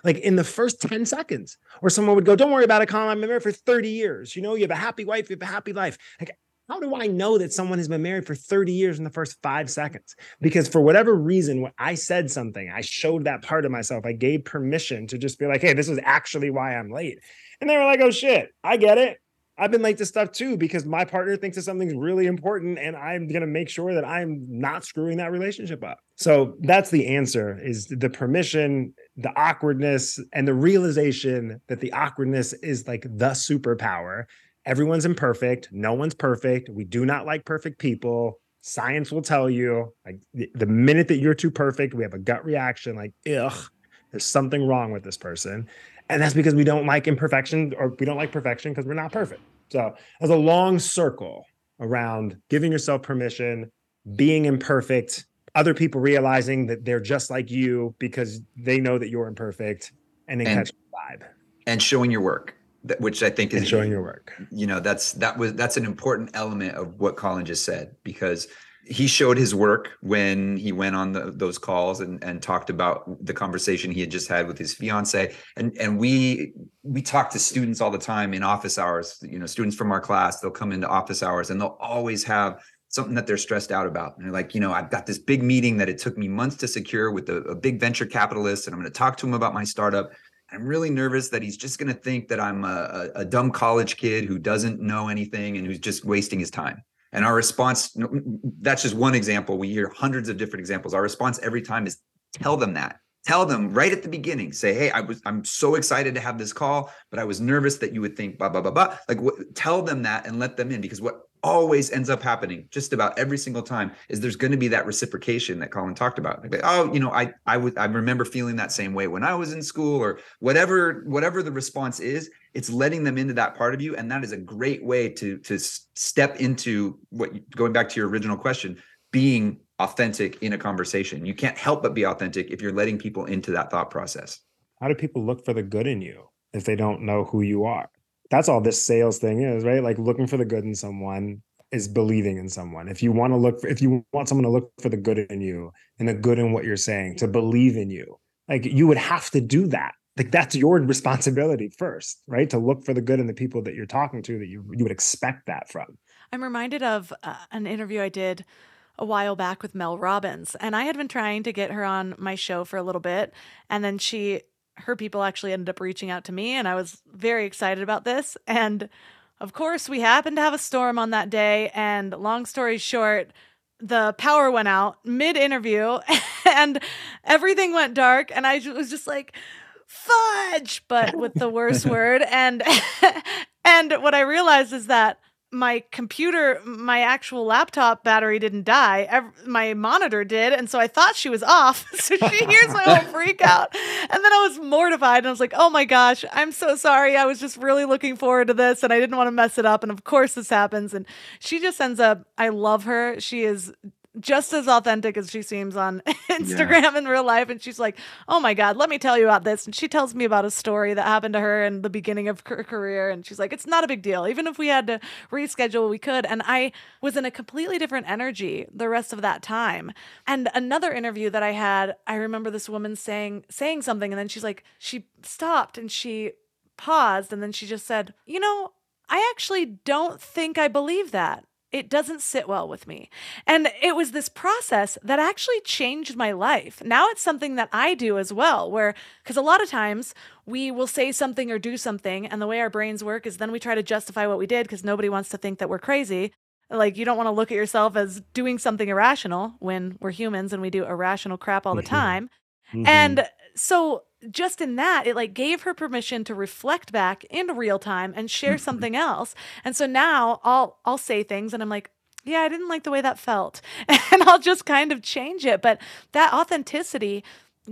like in the first ten seconds. Or someone would go, "Don't worry about it, Colin. I've been married for thirty years. You know, you have a happy wife, you have a happy life." Like how do I know that someone has been married for 30 years in the first five seconds? Because for whatever reason, when I said something, I showed that part of myself. I gave permission to just be like, hey, this is actually why I'm late. And they were like, oh shit, I get it. I've been late to stuff too because my partner thinks that something's really important and I'm going to make sure that I'm not screwing that relationship up. So that's the answer is the permission, the awkwardness and the realization that the awkwardness is like the superpower. Everyone's imperfect, no one's perfect. We do not like perfect people. Science will tell you, like the, minute that you're too perfect, we have a gut reaction, like, ugh, there's something wrong with this person. And that's because we don't like imperfection or we don't like perfection because we're not perfect. So there's a long circle around giving yourself permission, being imperfect, other people realizing that they're just like you because they know that you're imperfect, and then and, catch the vibe. And showing your work, which I think is and showing your work. You know, that's that was that's an important element of what Colin just said because he showed his work when he went on the, those calls and, and talked about the conversation he had just had with his fiance. And and we we talk to students all the time in office hours. You know students from our class they'll come into office hours and they'll always have something that they're stressed out about. And they're like you know i've got this big meeting that it took me months to secure with a, a big venture capitalist and i'm going to talk to him about my startup. I'm really nervous that he's just going to think that I'm a, a, dumb college kid who doesn't know anything and who's just wasting his time. And our response, that's just one example. We hear hundreds of different examples. Our response every time is tell them that. Tell them right at the beginning. Say, hey, I was I'm so excited to have this call, but I was nervous that you would think blah blah blah blah. Like what, tell them that and let them in because what always ends up happening just about every single time is there's going to be that reciprocation that Colin talked about. Like, oh, you know, I I would I remember feeling that same way when I was in school or whatever whatever the response is, it's letting them into that part of you and that is a great way to to step into what going back to your original question, being authentic in a conversation. You can't help but be authentic if you're letting people into that thought process. How do people look for the good in you if they don't know who you are? that's all this sales thing is, right? Like looking for the good in someone is believing in someone. If you want to look for, if you want someone to look for the good in you and the good in what you're saying, to believe in you, like you would have to do that. Like that's your responsibility first, right? To look for the good in the people that you're talking to that you you would expect that from. I'm reminded of uh, an interview I did a while back with Mel Robbins, and I had been trying to get her on my show for a little bit, and then she her people actually ended up reaching out to me, and I was very excited about this. And of course, we happened to have a storm on that day. And long story short, the power went out mid interview and everything went dark. And I was just like, fudge, but with the worst word. And and what I realized is that my computer, my actual laptop battery didn't die. my monitor did. And so I thought she was off. so she hears my whole freak out. And then I was mortified and I was like, oh my gosh, I'm so sorry. I was just really looking forward to this and I didn't want to mess it up. And of course, this happens. And she just ends up, I love her. She is just as authentic as she seems on Instagram yeah. in real life. And she's like, oh my God, let me tell you about this. And she tells me about a story that happened to her in the beginning of her career. And she's like, it's not a big deal. Even if we had to reschedule, we could. And I was in a completely different energy the rest of that time. And another interview that I had, I remember this woman saying saying something, and then she's like, she stopped and she paused, and then she just said, you know, I actually don't think I believe that it doesn't sit well with me. And it was this process that actually changed my life. Now it's something that I do as well, where, because a lot of times we will say something or do something, and the way our brains work is then we try to justify what we did because nobody wants to think that we're crazy. Like, you don't want to look at yourself as doing something irrational when we're humans and we do irrational crap all the mm-hmm. time. Mm-hmm. And so just in that, it like gave her permission to reflect back in real time and share mm-hmm. something else. And so now I'll I'll say things and I'm like, yeah, I didn't like the way that felt. And I'll just kind of change it. But that authenticity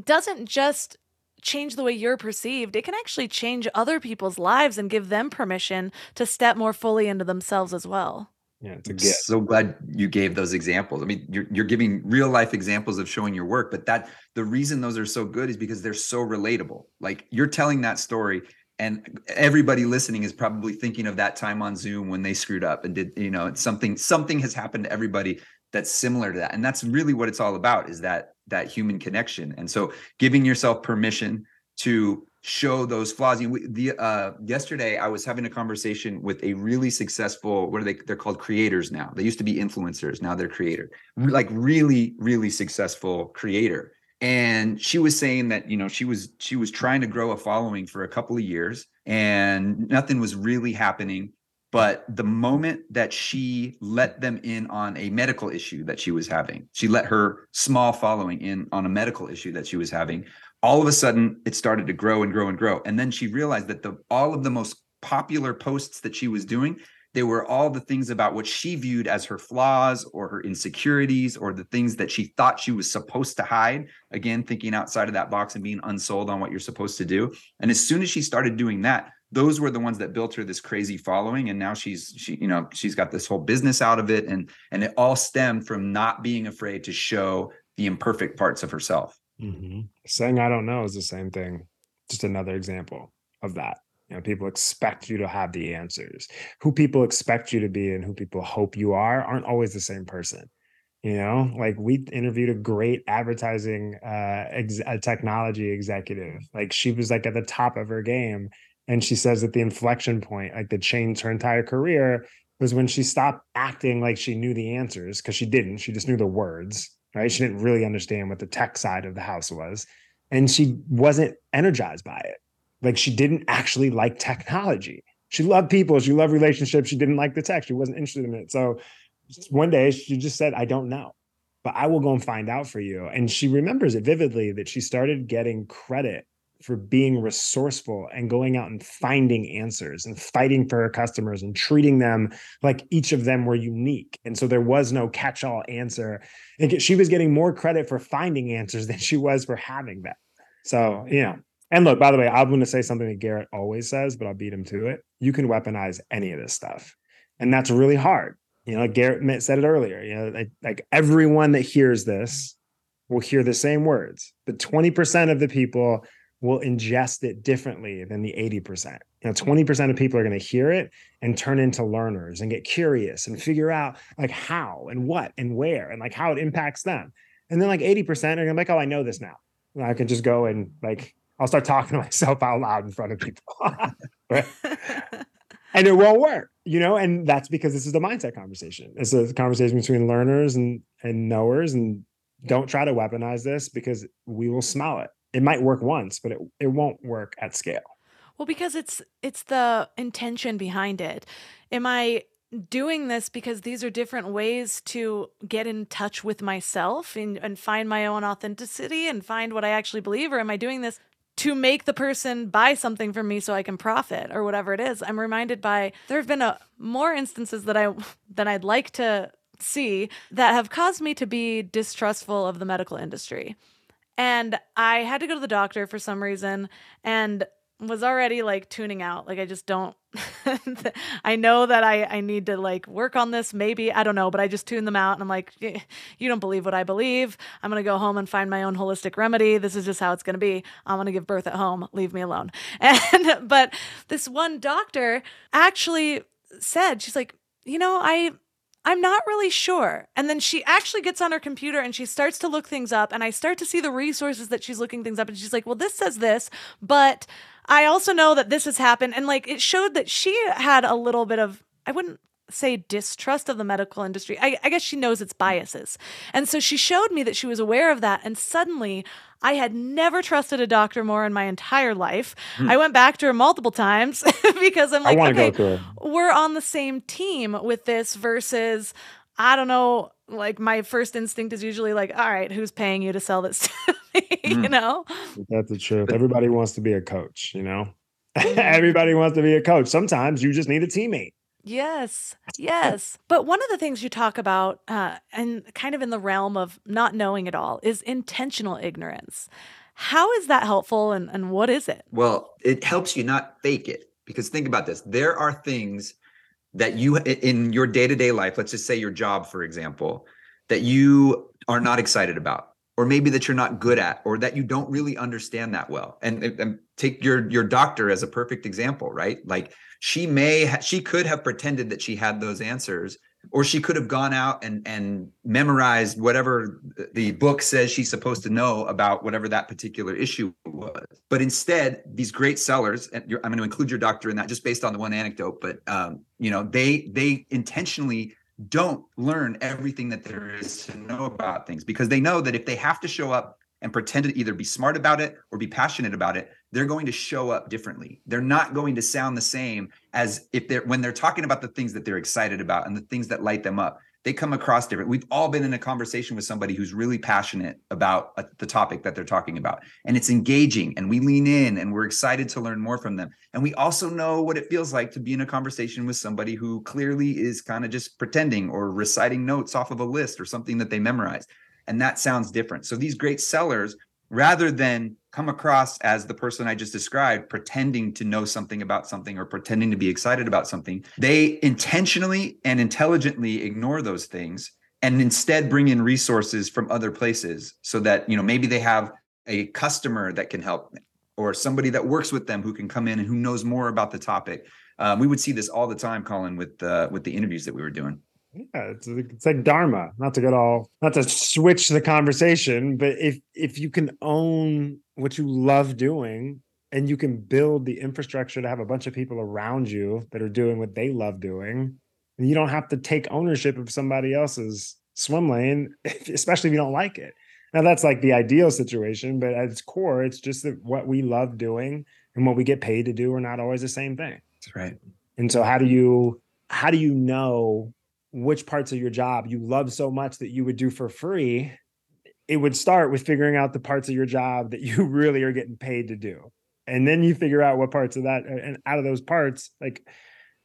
doesn't just change the way you're perceived. It can actually change other people's lives and give them permission to step more fully into themselves as well. Yeah, it's a gift. So glad you gave those examples. I mean, you're you're giving real life examples of showing your work, but that the reason those are so good is because they're so relatable. Like you're telling that story and everybody listening is probably thinking of that time on Zoom when they screwed up and did, you know, it's something something has happened to everybody that's similar to that. And that's really what it's all about is that that human connection. And so giving yourself permission to show those flaws. You know, the uh, yesterday I was having a conversation with a really successful. What are they? They're called creators now. They used to be influencers. Now they're creator. Like really, really successful creator. And she was saying that you know she was she was trying to grow a following for a couple of years and nothing was really happening. But the moment that she let them in on a medical issue that she was having, she let her small following in on a medical issue that she was having all of a sudden it started to grow and grow and grow. And then she realized that the all of the most popular posts that she was doing they were all the things about what she viewed as her flaws or her insecurities or the things that she thought she was supposed to hide. Again thinking outside of that box and being unsold on what you're supposed to do. And as soon as she started doing that those were the ones that built her this crazy following. And now she's she you know she's got this whole business out of it. And and it all stemmed from not being afraid to show the imperfect parts of herself. Mm-hmm. saying i don't know is the same thing. Just another example of that. You know people expect you to have the answers. Who people expect you to be and who people hope you are aren't always the same person. You know like we interviewed a great advertising uh ex- technology executive. Like she was like at the top of her game and she says that the inflection point, like that changed her entire career, was when she stopped acting like she knew the answers because she didn't. She just knew the words, right? She didn't really understand what the tech side of the house was. And she wasn't energized by it. Like she didn't actually like technology. She loved people. She loved relationships. She didn't like the tech. She wasn't interested in it. So one day she just said, I don't know, but I will go and find out for you. And she remembers it vividly that she started getting credit for being resourceful and going out and finding answers and fighting for her customers and treating them like each of them were unique. And so there was no catch all answer. And she was getting more credit for finding answers than she was for having them. So, yeah. And look, by the way, I'm going to say something that Garrett always says, but I'll beat him to it. You can weaponize any of this stuff. And that's really hard. You know, Garrett said it earlier. You know, like, like everyone that hears this will hear the same words, but 20% of the people will ingest it differently than the 80%. You know, 20% of people are going to hear it and turn into learners and get curious and figure out like how and what and where and like how it impacts them. And then like 80% are going to be like, oh, I know this now. And I can just go and like, I'll start talking to myself out loud in front of people. and it won't work, you know, and that's because this is the mindset conversation. It's a conversation between learners and and knowers and don't try to weaponize this because we will smell it it might work once, but it, it won't work at scale. Well, because it's it's the intention behind it. Am I doing this because these are different ways to get in touch with myself and, and find my own authenticity and find what I actually believe? Or am I doing this to make the person buy something from me so I can profit or whatever it is? I'm reminded by there have been a more instances that I than I'd like to see that have caused me to be distrustful of the medical industry. And I had to go to the doctor for some reason and was already like tuning out. Like I just don't I know that I I need to like work on this maybe, I don't know, but I just tune them out and I'm like you don't believe what I believe. I'm to go home and find my own holistic remedy. This is just how it's to be. I'm to give birth at home. Leave me alone. And but this one doctor actually said she's like, "You know, I I'm not really sure. And then she actually gets on her computer and she starts to look things up. And I start to see the resources that she's looking things up. And she's like, well, this says this, but I also know that this has happened. And like it showed that she had a little bit of, I wouldn't say distrust of the medical industry. I, I, guess she knows its biases. And so she showed me that she was aware of that. And suddenly I had never trusted a doctor more in my entire life. Mm. I went back to her multiple times because I'm like, okay, we're on the same team with this versus, I don't know, like my first instinct is usually like, all right, who's paying you to sell this to me? Mm. you know? That's the truth. Everybody wants to be a coach, you know? Mm-hmm. Everybody wants to be a coach. Sometimes you just need a teammate. Yes, yes. But one of the things you talk about, uh, and kind of in the realm of not knowing it all, is intentional ignorance. How is that helpful and, and what is it? Well, it helps you not fake it. Because think about this there are things that you, in your day to day life, let's just say your job, for example, that you are not excited about or maybe that you're not good at or that you don't really understand that well. And, and, take your your doctor as a perfect example right? Like she may ha- she could have pretended that she had those answers or she could have gone out and and memorized whatever the book says she's supposed to know about whatever that particular issue was. But instead these great sellers and i'm going to include your doctor in that just based on the one anecdote but um, you know they they intentionally don't learn everything that there is to know about things because they know that if they have to show up and pretend to either be smart about it or be passionate about it, they're going to show up differently. They're not going to sound the same as if they're when they're talking about the things that they're excited about and the things that light them up. They come across different. We've all been in a conversation with somebody who's really passionate about uh, the topic that they're talking about, and it's engaging, and we lean in, and we're excited to learn more from them. And we also know what it feels like to be in a conversation with somebody who clearly is kind of just pretending or reciting notes off of a list or something that they memorized, and that sounds different. So these great sellers, rather than come across as the person I just described, pretending to know something about something or pretending to be excited about something. They intentionally and intelligently ignore those things and instead bring in resources from other places so that, you know, maybe they have a customer that can help or somebody that works with them who can come in and who knows more about the topic. Um, we would see this all the time, Colin, with uh, with the interviews that we were doing. Yeah, it's, it's like dharma. Not to get all, not to switch the conversation, but if if you can own what you love doing and you can build the infrastructure to have a bunch of people around you that are doing what they love doing, and you don't have to take ownership of somebody else's swim lane, especially if you don't like it. Now that's like the ideal situation, but at its core, it's just that what we love doing and what we get paid to do are not always the same thing. That's right. And so how do you how do you know which parts of your job you love so much that you would do for free, it would start with figuring out the parts of your job that you really are getting paid to do. And then you figure out what parts of that and out of those parts, like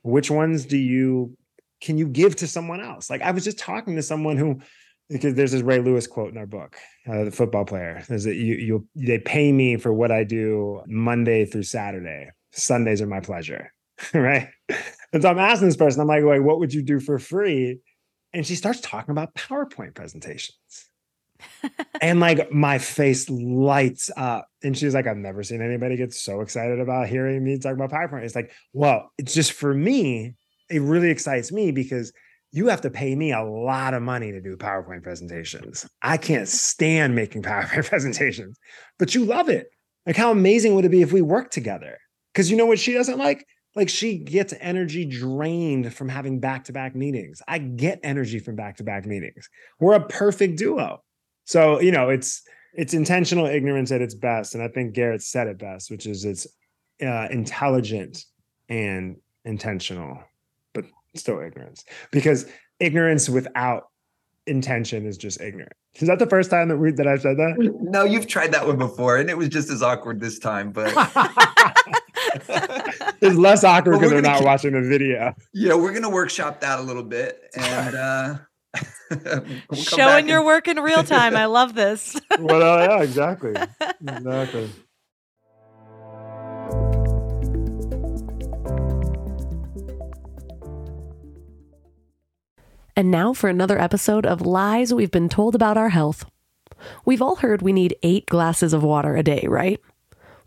which ones do you can you give to someone else? Like I was just talking to someone who because there's this Ray Lewis quote in our book, uh, the football player. Is that you you they pay me for what I do Monday through Saturday. Sundays are my pleasure. right? And so I'm asking this person, I'm like, wait, what would you do for free? And she starts talking about PowerPoint presentations. and like my face lights up. And she's like, I've never seen anybody get so excited about hearing me talk about PowerPoint. It's like, well, it's just for me, it really excites me because you have to pay me a lot of money to do PowerPoint presentations. I can't stand making PowerPoint presentations, but you love it. Like, how amazing would it be if we worked together? Because you know what she doesn't like? Like she gets energy drained from having back-to-back meetings. I get energy from back-to-back meetings. We're a perfect duo. So you know it's it's intentional ignorance at its best and i think garrett said it best which is it's uh, intelligent and intentional but still ignorance. Because ignorance without intention is just ignorant. Is that the first time that we that i've said that? No you've tried that one before and it was just as awkward this time but it's less awkward because they're not keep, watching the video. Yeah, we're gonna workshop that a little bit and uh we'll showing your and... work in real time. I love this. well, uh, yeah, exactly, exactly. And now for another episode of Lies We've Been Told About Our Health. We've all heard we need eight glasses of water a day, right?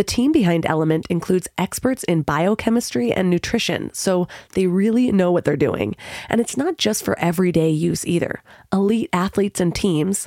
The team behind Element includes experts in biochemistry and nutrition, so they really know what they're doing. And it's not just for everyday use either. Elite athletes and teams,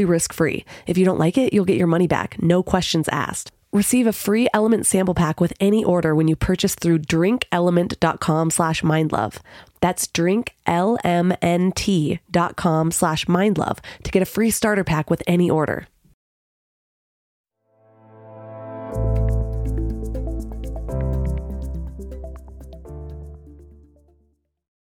totally risk free. If you don't like it, you'll get your money back, no questions asked. Receive a free Element sample pack with any order when you purchase through drinklmnt.com slash mindlove. That's drinklmnt.com slash mindlove to get a free starter pack with any order.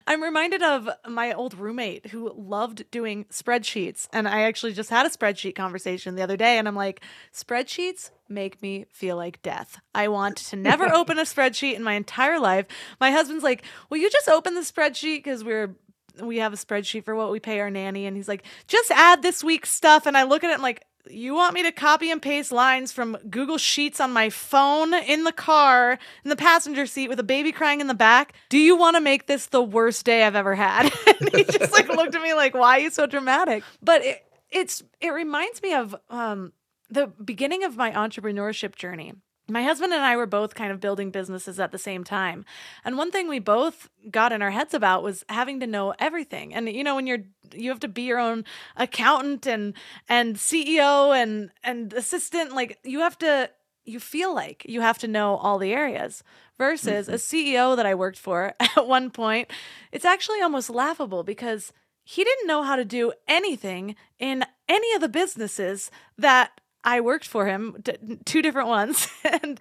I'm reminded of my old roommate who loved doing spreadsheets. And I actually just had a spreadsheet conversation the other day. And I'm like, spreadsheets make me feel like death. I want to never open a spreadsheet in my entire life. My husband's like, Will you just open the spreadsheet? Because we're we have a spreadsheet for what we pay our nanny, and he's like, just add this week's stuff. And I look at it, and like, you want me to copy and paste lines from Google Sheets on my phone in the car in the passenger seat with a baby crying in the back? Do you want to make this the worst day I've ever had? and he just like looked at me like, "Why are you so dramatic?" But it, it's it reminds me of um, the beginning of my entrepreneurship journey my husband and I were both kind of building businesses at the same time. And one thing we both got in our heads about was having to know everything. And you know, when you're you have to be your own accountant and and CEO and and assistant, like you have to you feel like you have to know all the areas versus mm-hmm. a CEO that I worked for at one point. It's actually almost laughable because he didn't know how to do anything in any of the businesses that I worked for him, t- two different ones, and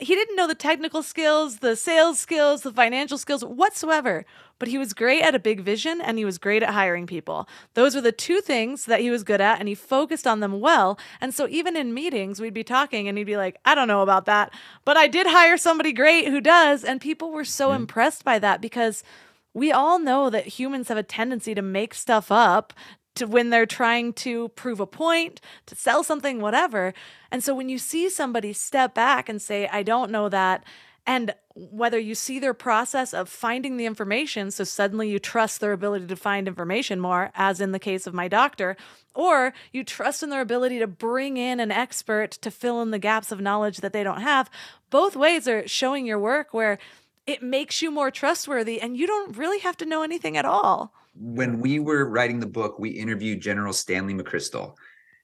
he didn't know the technical skills, the sales skills, the financial skills whatsoever. But he was great at a big vision and he was great at hiring people. Those were the two things that he was good at and he focused on them well. And so even in meetings, we'd be talking and he'd be like, I don't know about that, but I did hire somebody great who does. And people were so mm-hmm. impressed by that because we all know that humans have a tendency to make stuff up, to when they're trying to prove a point, to sell something, whatever. And so when you see somebody step back and say, I don't know that, and whether you see their process of finding the information, so suddenly you trust their ability to find information more, as in the case of my doctor, or you trust in their ability to bring in an expert to fill in the gaps of knowledge that they don't have, both ways are showing your work where it makes you more trustworthy and you don't really have to know anything at all when we were writing the book, we interviewed General Stanley McChrystal.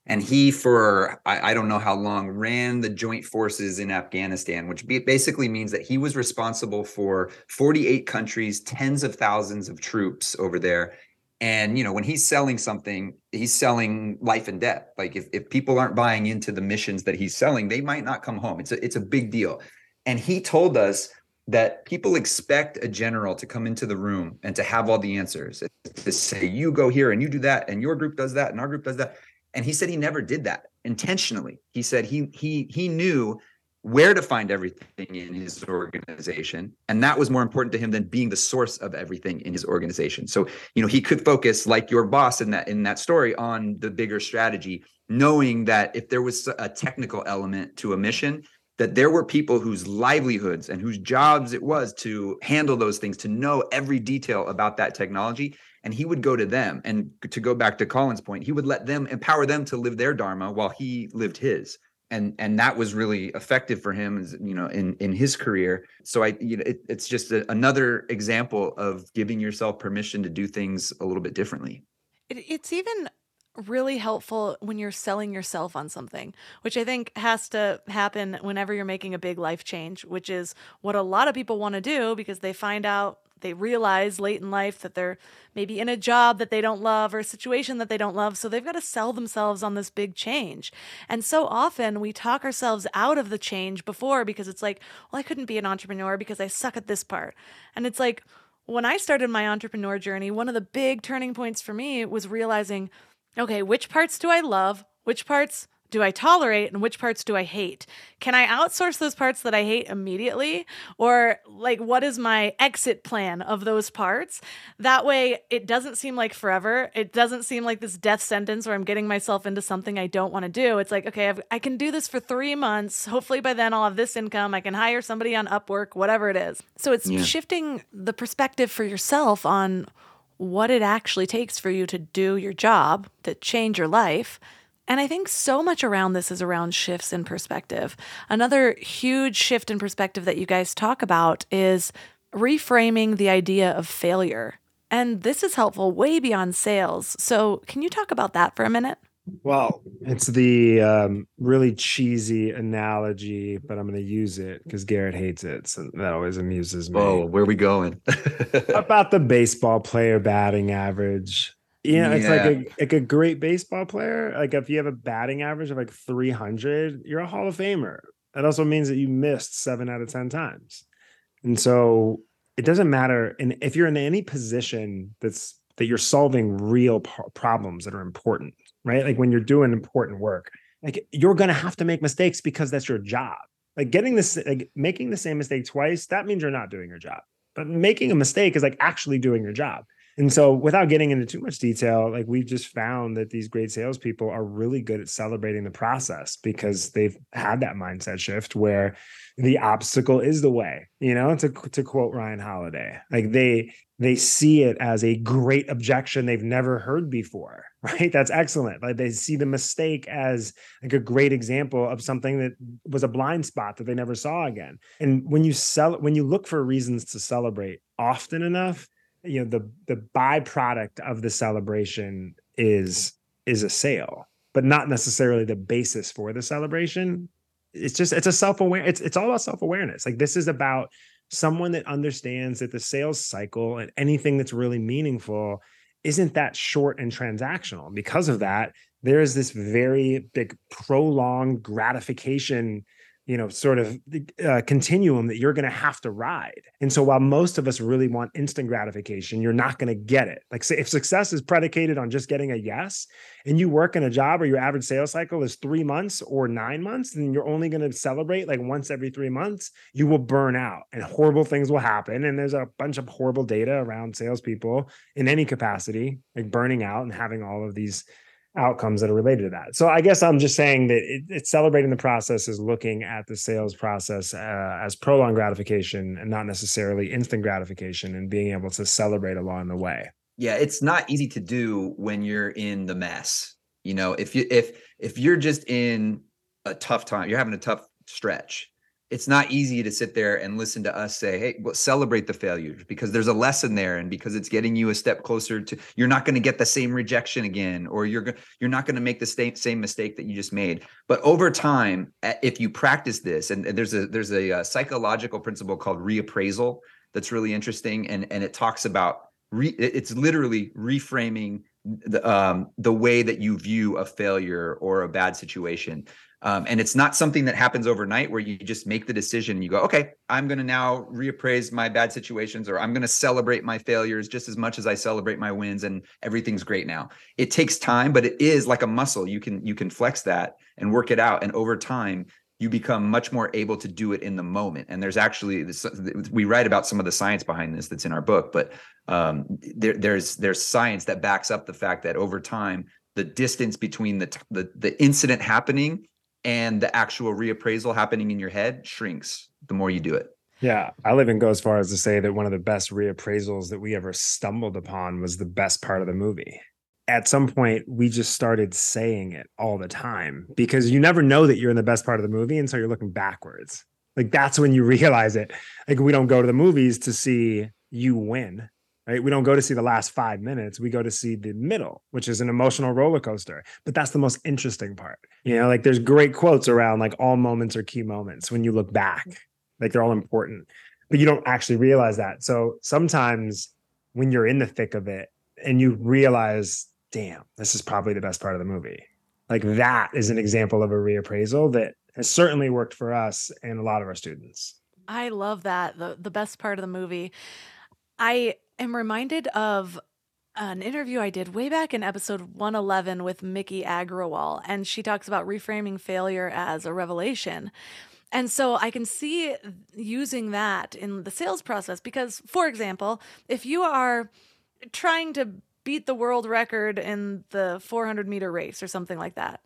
And he, for I, I, don't know how long, ran the joint forces in Afghanistan, which basically means that he was responsible for 48 countries, tens of thousands of troops over there. And you know, when he's selling something, he's selling life and death. Like if, if people aren't buying into the missions that he's selling, they might not come home. It's a it's a big deal. And he told us that people expect a general to come into the room and to have all the answers to say you go here and you do that and your group does that and our group does that. And he said he never did that intentionally. He said he he he knew where to find everything in his organization and that was more important to him than being the source of everything in his organization. So you know he could focus like your boss in that in that story on the bigger strategy knowing that if there was a technical element to a mission that there were people whose livelihoods and whose jobs it was to handle those things, to know every detail about that technology. And he would go to them. And to go back to Colin's point, he would let them empower them to live their Dharma while he lived his. And and that was really effective for him, you know, in in his career. So I, you know, it, it's just a, another example of giving yourself permission to do things a little bit differently. It, it's even really helpful when you're selling yourself on something, which I think has to happen whenever you're making a big life change, which is what a lot of people want to do because they find out they realize late in life that they're maybe in a job that they don't love or a situation that they don't love. So they've got to sell themselves on this big change. And so often we talk ourselves out of the change before because it's like, well, I couldn't be an entrepreneur because I suck at this part. And it's like, when I started my entrepreneur journey, one of the big turning points for me was realizing okay, which parts do I love? Which parts do I tolerate and which parts do I hate? Can I outsource those parts that I hate immediately? Or, like, what is my exit plan of those parts? That way, it doesn't seem like forever. It doesn't seem like this death sentence where I'm getting myself into something I don't want to do. It's like, okay, I've, i can do this for three months. Hopefully, by then, I'll have this income. I can hire somebody on Upwork, whatever it is. So, it's yeah. shifting the perspective for yourself on what it actually takes for you to do your job, to change your life. And I think so much around this is around shifts in perspective. Another huge shift in perspective that you guys talk about is reframing the idea of failure. And this is helpful way beyond sales. So, can you talk about that for a minute? Well, it's the um, really cheesy analogy, but I'm going to use it because Garrett hates it. So that always amuses me. Oh, where are we going? About the baseball player batting average. You know, yeah. it's like a like a great baseball player. Like if you have a batting average of like 300, you're a Hall of Famer. That also means that you missed seven out of 10 times. And so it doesn't matter. And if you're in any position that's that you're solving real problems that are important right? Like when you're doing important work, like you're going to have to make mistakes because that's your job. Like getting this, like making the same mistake twice, that means you're not doing your job. But making a mistake is like actually doing your job. And so, without getting into too much detail, like we've just found that these great salespeople are really good at celebrating the process because they've had that mindset shift where the obstacle is the way. You know, to to quote Ryan Holiday, like they they see it as a great objection they've never heard before right? That's excellent. Like they see the mistake as like a great example of something that was a blind spot that they never saw again. And when you sell when you look for reasons to celebrate often enough you know the the byproduct of the celebration is is a sale but not necessarily the basis for the celebration. It's just it's a self-aware it's it's all about self-awareness. Like this is about someone that understands that the sales cycle and anything that's really meaningful isn't that short and transactional. Because of that, there is this very big prolonged gratification you know sort of uh, continuum that you're going to have to ride. And so while most of us really want instant gratification you're not going to get it. Like say if success is predicated on just getting a yes and you work in a job or your average sales cycle is three months or nine months then you're only going to celebrate like once every three months you will burn out and horrible things will happen and there's a bunch of horrible data around salespeople in any capacity like burning out and having all of these outcomes that are related to that. So I guess I'm just saying that it, it's celebrating the process is looking at the sales process uh, as prolonged gratification and not necessarily instant gratification and being able to celebrate along the way. Yeah, it's not easy to do when you're in the mess. You know, if you if if you're just in a tough time, you're having a tough stretch it's not easy to sit there and listen to us say, hey, well, celebrate the failures because there's a lesson there. And because it's getting you a step closer to, you're not going to get the same rejection again, or you're, you're not going to make the same, mistake that you just made. But over time, if you practice this, and there's a, there's a, a uh, psychological principle called reappraisal that's really interesting. And, and it talks about, re, it's literally reframing the, um, the way that you view a failure or a bad situation. Um, and it's not something that happens overnight where you just make the decision and you go, okay, I'm going to now reappraise my bad situations or I'm going to celebrate my failures just as much as I celebrate my wins and everything's great now. It takes time, but it is like a muscle. You can you can flex that and work it out and over time you become much more able to do it in the moment. And there's actually this, we write about some of the science behind this that's in our book, but um, there, there's there's science that backs up the fact that over time the distance between the, the the incident happening and the actual reappraisal happening in your head shrinks the more you do it. Yeah, I'll even go as far as to say that one of the best reappraisals that we ever stumbled upon was the best part of the movie. At some point, we just started saying it all the time because you never know that you're in the best part of the movie until you're looking backwards. Like that's when you realize it. Like we don't go to the movies to see you win right? We don't go to see the last five minutes. We go to see the middle, which is an emotional roller coaster. But that's the most interesting part. You know, like there's great quotes around like all moments are key moments when you look back, mm-hmm. like they're all important, but you don't actually realize that. So sometimes when you're in the thick of it and you realize, damn, this is probably the best part of the movie. Like that is an example of a reappraisal that has certainly worked for us and a lot of our students. I love that. The the best part of the movie. I am reminded of an interview I did way back in episode 111 with Miki Agrawal, and she talks about reframing failure as a revelation. And so I can see using that in the sales process because, for example, if you are trying to beat the world record in the 400 meter race or something like that,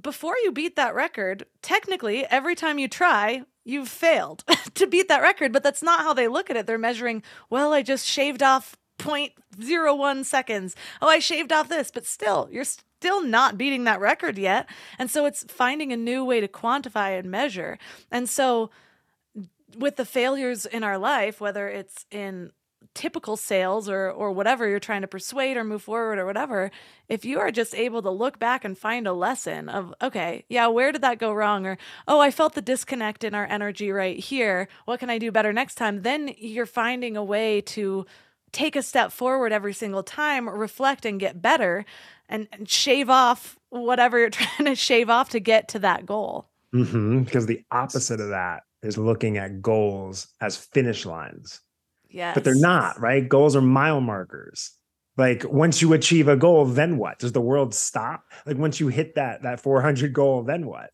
before you beat that record, technically, every time you try, you've failed to beat that record. But that's not how they look at it. They're measuring, well, I just shaved off 0.01 seconds. Oh, I shaved off this, but still, you're still not beating that record yet. And so it's finding a new way to quantify and measure. And so with the failures in our life, whether it's in typical sales or or whatever you're trying to persuade or move forward or whatever if you are just able to look back and find a lesson of okay yeah where did that go wrong? Or oh i felt the disconnect in our energy right here. What can i do better next time? Then you're finding a way to take a step forward every single time reflect and get better and, and shave off whatever you're trying to shave off to get to that goal. Mm-hmm. because the opposite of that is looking at goals as finish lines Yes. But they're not, right? Goals are mile markers. Like once you achieve a goal, then what? Does the world stop? Like once you hit that that 400 goal, then what?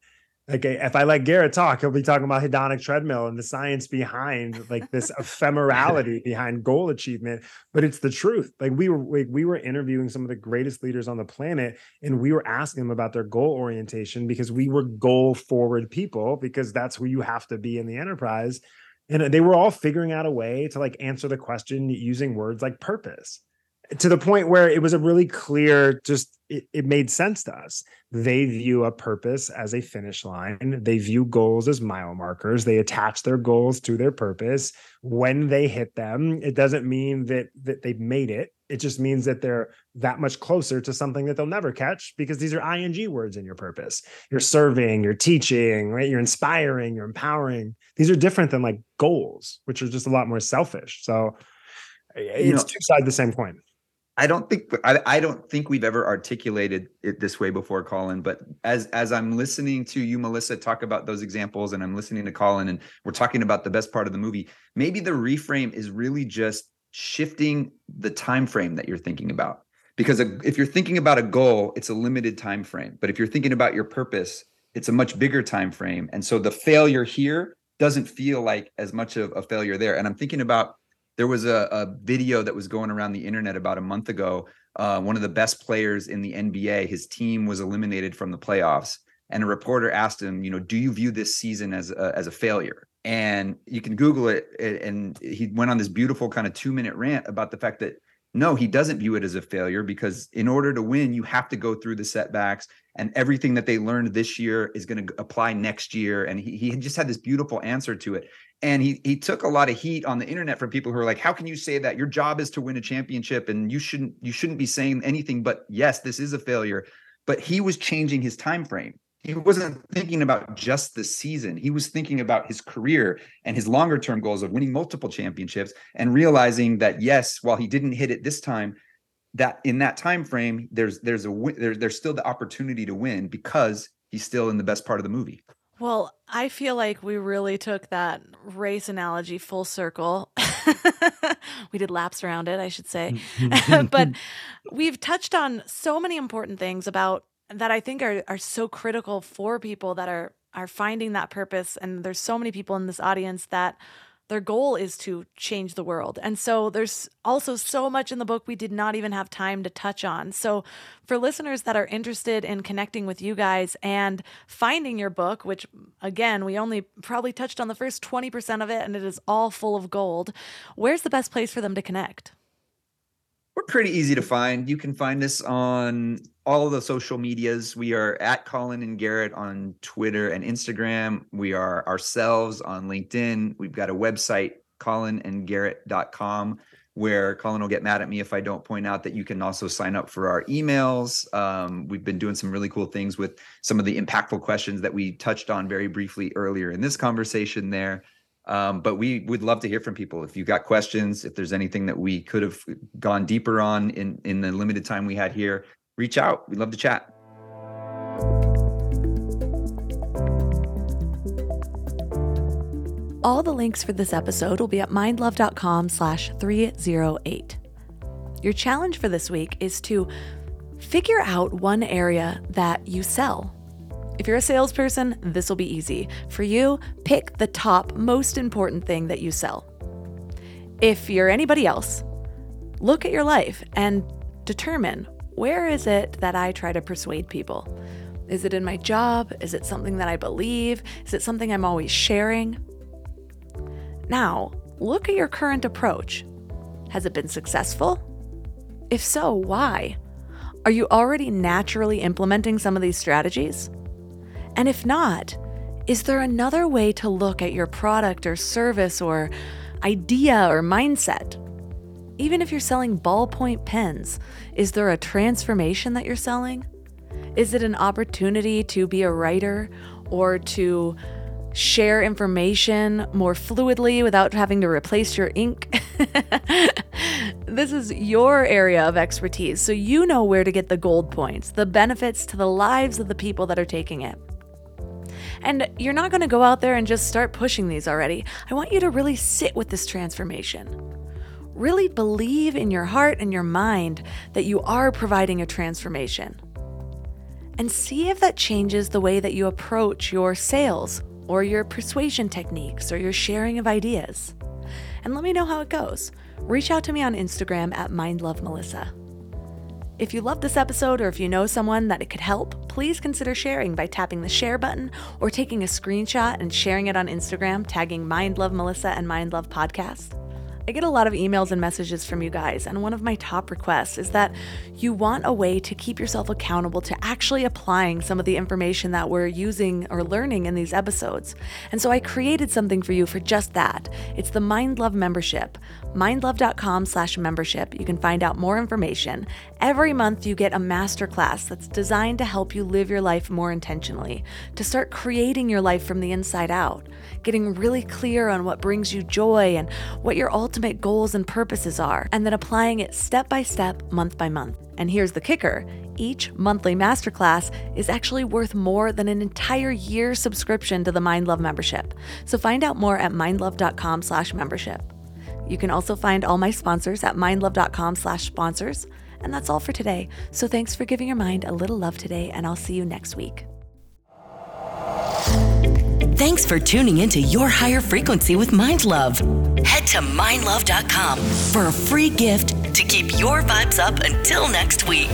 Like if I let Garrett talk, he'll be talking about hedonic treadmill and the science behind like this ephemerality behind goal achievement. But it's the truth. Like we were we, we were interviewing some of the greatest leaders on the planet, and we were asking them about their goal orientation because we were goal forward people because that's who you have to be in the enterprise. And they were all figuring out a way to like answer the question using words like purpose to the point where it was a really clear just it, it, made sense to us. They view a purpose as a finish line. They view goals as mile markers. They attach their goals to their purpose. When they hit them it doesn't mean that that they've made it. It just means that they're that much closer to something that they'll never catch because these are ing words in your purpose. You're serving you're teaching right? You're inspiring you're empowering. These are different than like goals which are just a lot more selfish. So it's you know, two sides of the same coin I don't think I, I don't think we've ever articulated it this way before, Colin. But as as I'm listening to you, Melissa, talk about those examples, and I'm listening to Colin, and we're talking about the best part of the movie. Maybe the reframe is really just shifting the time frame that you're thinking about. Because if you're thinking about a goal, it's a limited time frame. But if you're thinking about your purpose, it's a much bigger time frame. And so the failure here doesn't feel like as much of a failure there. And I'm thinking about there was a, a video that was going around the internet about a month ago. Uh, one of the best players in the NBA, his team was eliminated from the playoffs, and a reporter asked him, you know, do you view this season as a, as a failure? And you can Google it, and he went on this beautiful kind of two minute rant about the fact that no, he doesn't view it as a failure because in order to win, you have to go through the setbacks and everything that they learned this year is going to apply next year. And he, he just had this beautiful answer to it. And he he took a lot of heat on the internet from people who are like, how can you say that? Your job is to win a championship and you shouldn't you shouldn't be saying anything but yes, this is a failure. But he was changing his time frame he wasn't thinking about just the season he was thinking about his career and his longer term goals of winning multiple championships and realizing that yes while he didn't hit it this time that in that time frame there's there's a there, there's still the opportunity to win because he's still in the best part of the movie well i feel like we really took that race analogy full circle. We did laps around it i should say. But we've touched on so many important things about that I think are are so critical for people that are are finding that purpose. And there's so many people in this audience that their goal is to change the world. And so there's also so much in the book we did not even have time to touch on. So for listeners that are interested in connecting with you guys and finding your book, which again, we only probably touched on the first 20% of it and it is all full of gold, where's the best place for them to connect? We're pretty easy to find. You can find us on all of the social medias. We are at Colin and Garrett on Twitter and Instagram. We are ourselves on LinkedIn. We've got a website, colinandgarrett.com, where Colin will get mad at me if I don't point out that you can also sign up for our emails. Um, we've been doing some really cool things with some of the impactful questions that we touched on very briefly earlier in this conversation there. Um, but we would love to hear from people. If you've got questions, if there's anything that we could have gone deeper on in in the limited time we had here, reach out. We'd love to chat. All the links for this episode will be at mindlove.com slash 308. Your challenge for this week is to figure out one area that you sell if you're a salesperson, this will be easy. For you, pick the top most important thing that you sell. If you're anybody else, look at your life and determine where is it that I try to persuade people? Is it in my job? Is it something that I believe? Is it something I'm always sharing? Now, look at your current approach. Has it been successful? If so, why? Are you already naturally implementing some of these strategies? And if not, is there another way to look at your product or service or idea or mindset? Even if you're selling ballpoint pens, is there a transformation that you're selling? Is it an opportunity to be a writer or to share information more fluidly without having to replace your ink? this is your area of expertise, so you know where to get the gold points, the benefits to the lives of the people that are taking it. And you're not going to go out there and just start pushing these already. I want you to really sit with this transformation. Really believe in your heart and your mind that you are providing a transformation. and see if that changes the way that you approach your sales or your persuasion techniques or your sharing of ideas. And let me know how it goes. Reach out to me on Instagram at MindLoveMelissa. If you love this episode or if you know someone that it could help, please consider sharing by tapping the share button or taking a screenshot and sharing it on Instagram, tagging Mind Love Melissa and Mind Love Podcast. I get a lot of emails and messages from you guys, and one of my top requests is that you want a way to keep yourself accountable to actually applying some of the information that we're using or learning in these episodes. And so I created something for you for just that. It's the Mind Love membership. mindlove.com slash membership. You can find out more information. Every month you get a masterclass that's designed to help you live your life more intentionally, to start creating your life from the inside out, getting really clear on what brings you joy and what your ultimate goals and purposes are, and then applying it step by step, month by month. And here's the kicker each monthly masterclass is actually worth more than an entire year subscription to the Mind Love membership. So find out more at mindlove.com slash membership. You can also find all my sponsors at mindlove.com slash sponsors. And that's all for today. So thanks for giving your mind a little love today, and I'll see you next week. Thanks for tuning into Your Higher Frequency with Mind Love. Head to mindlove.com for a free gift to keep your vibes up until next week.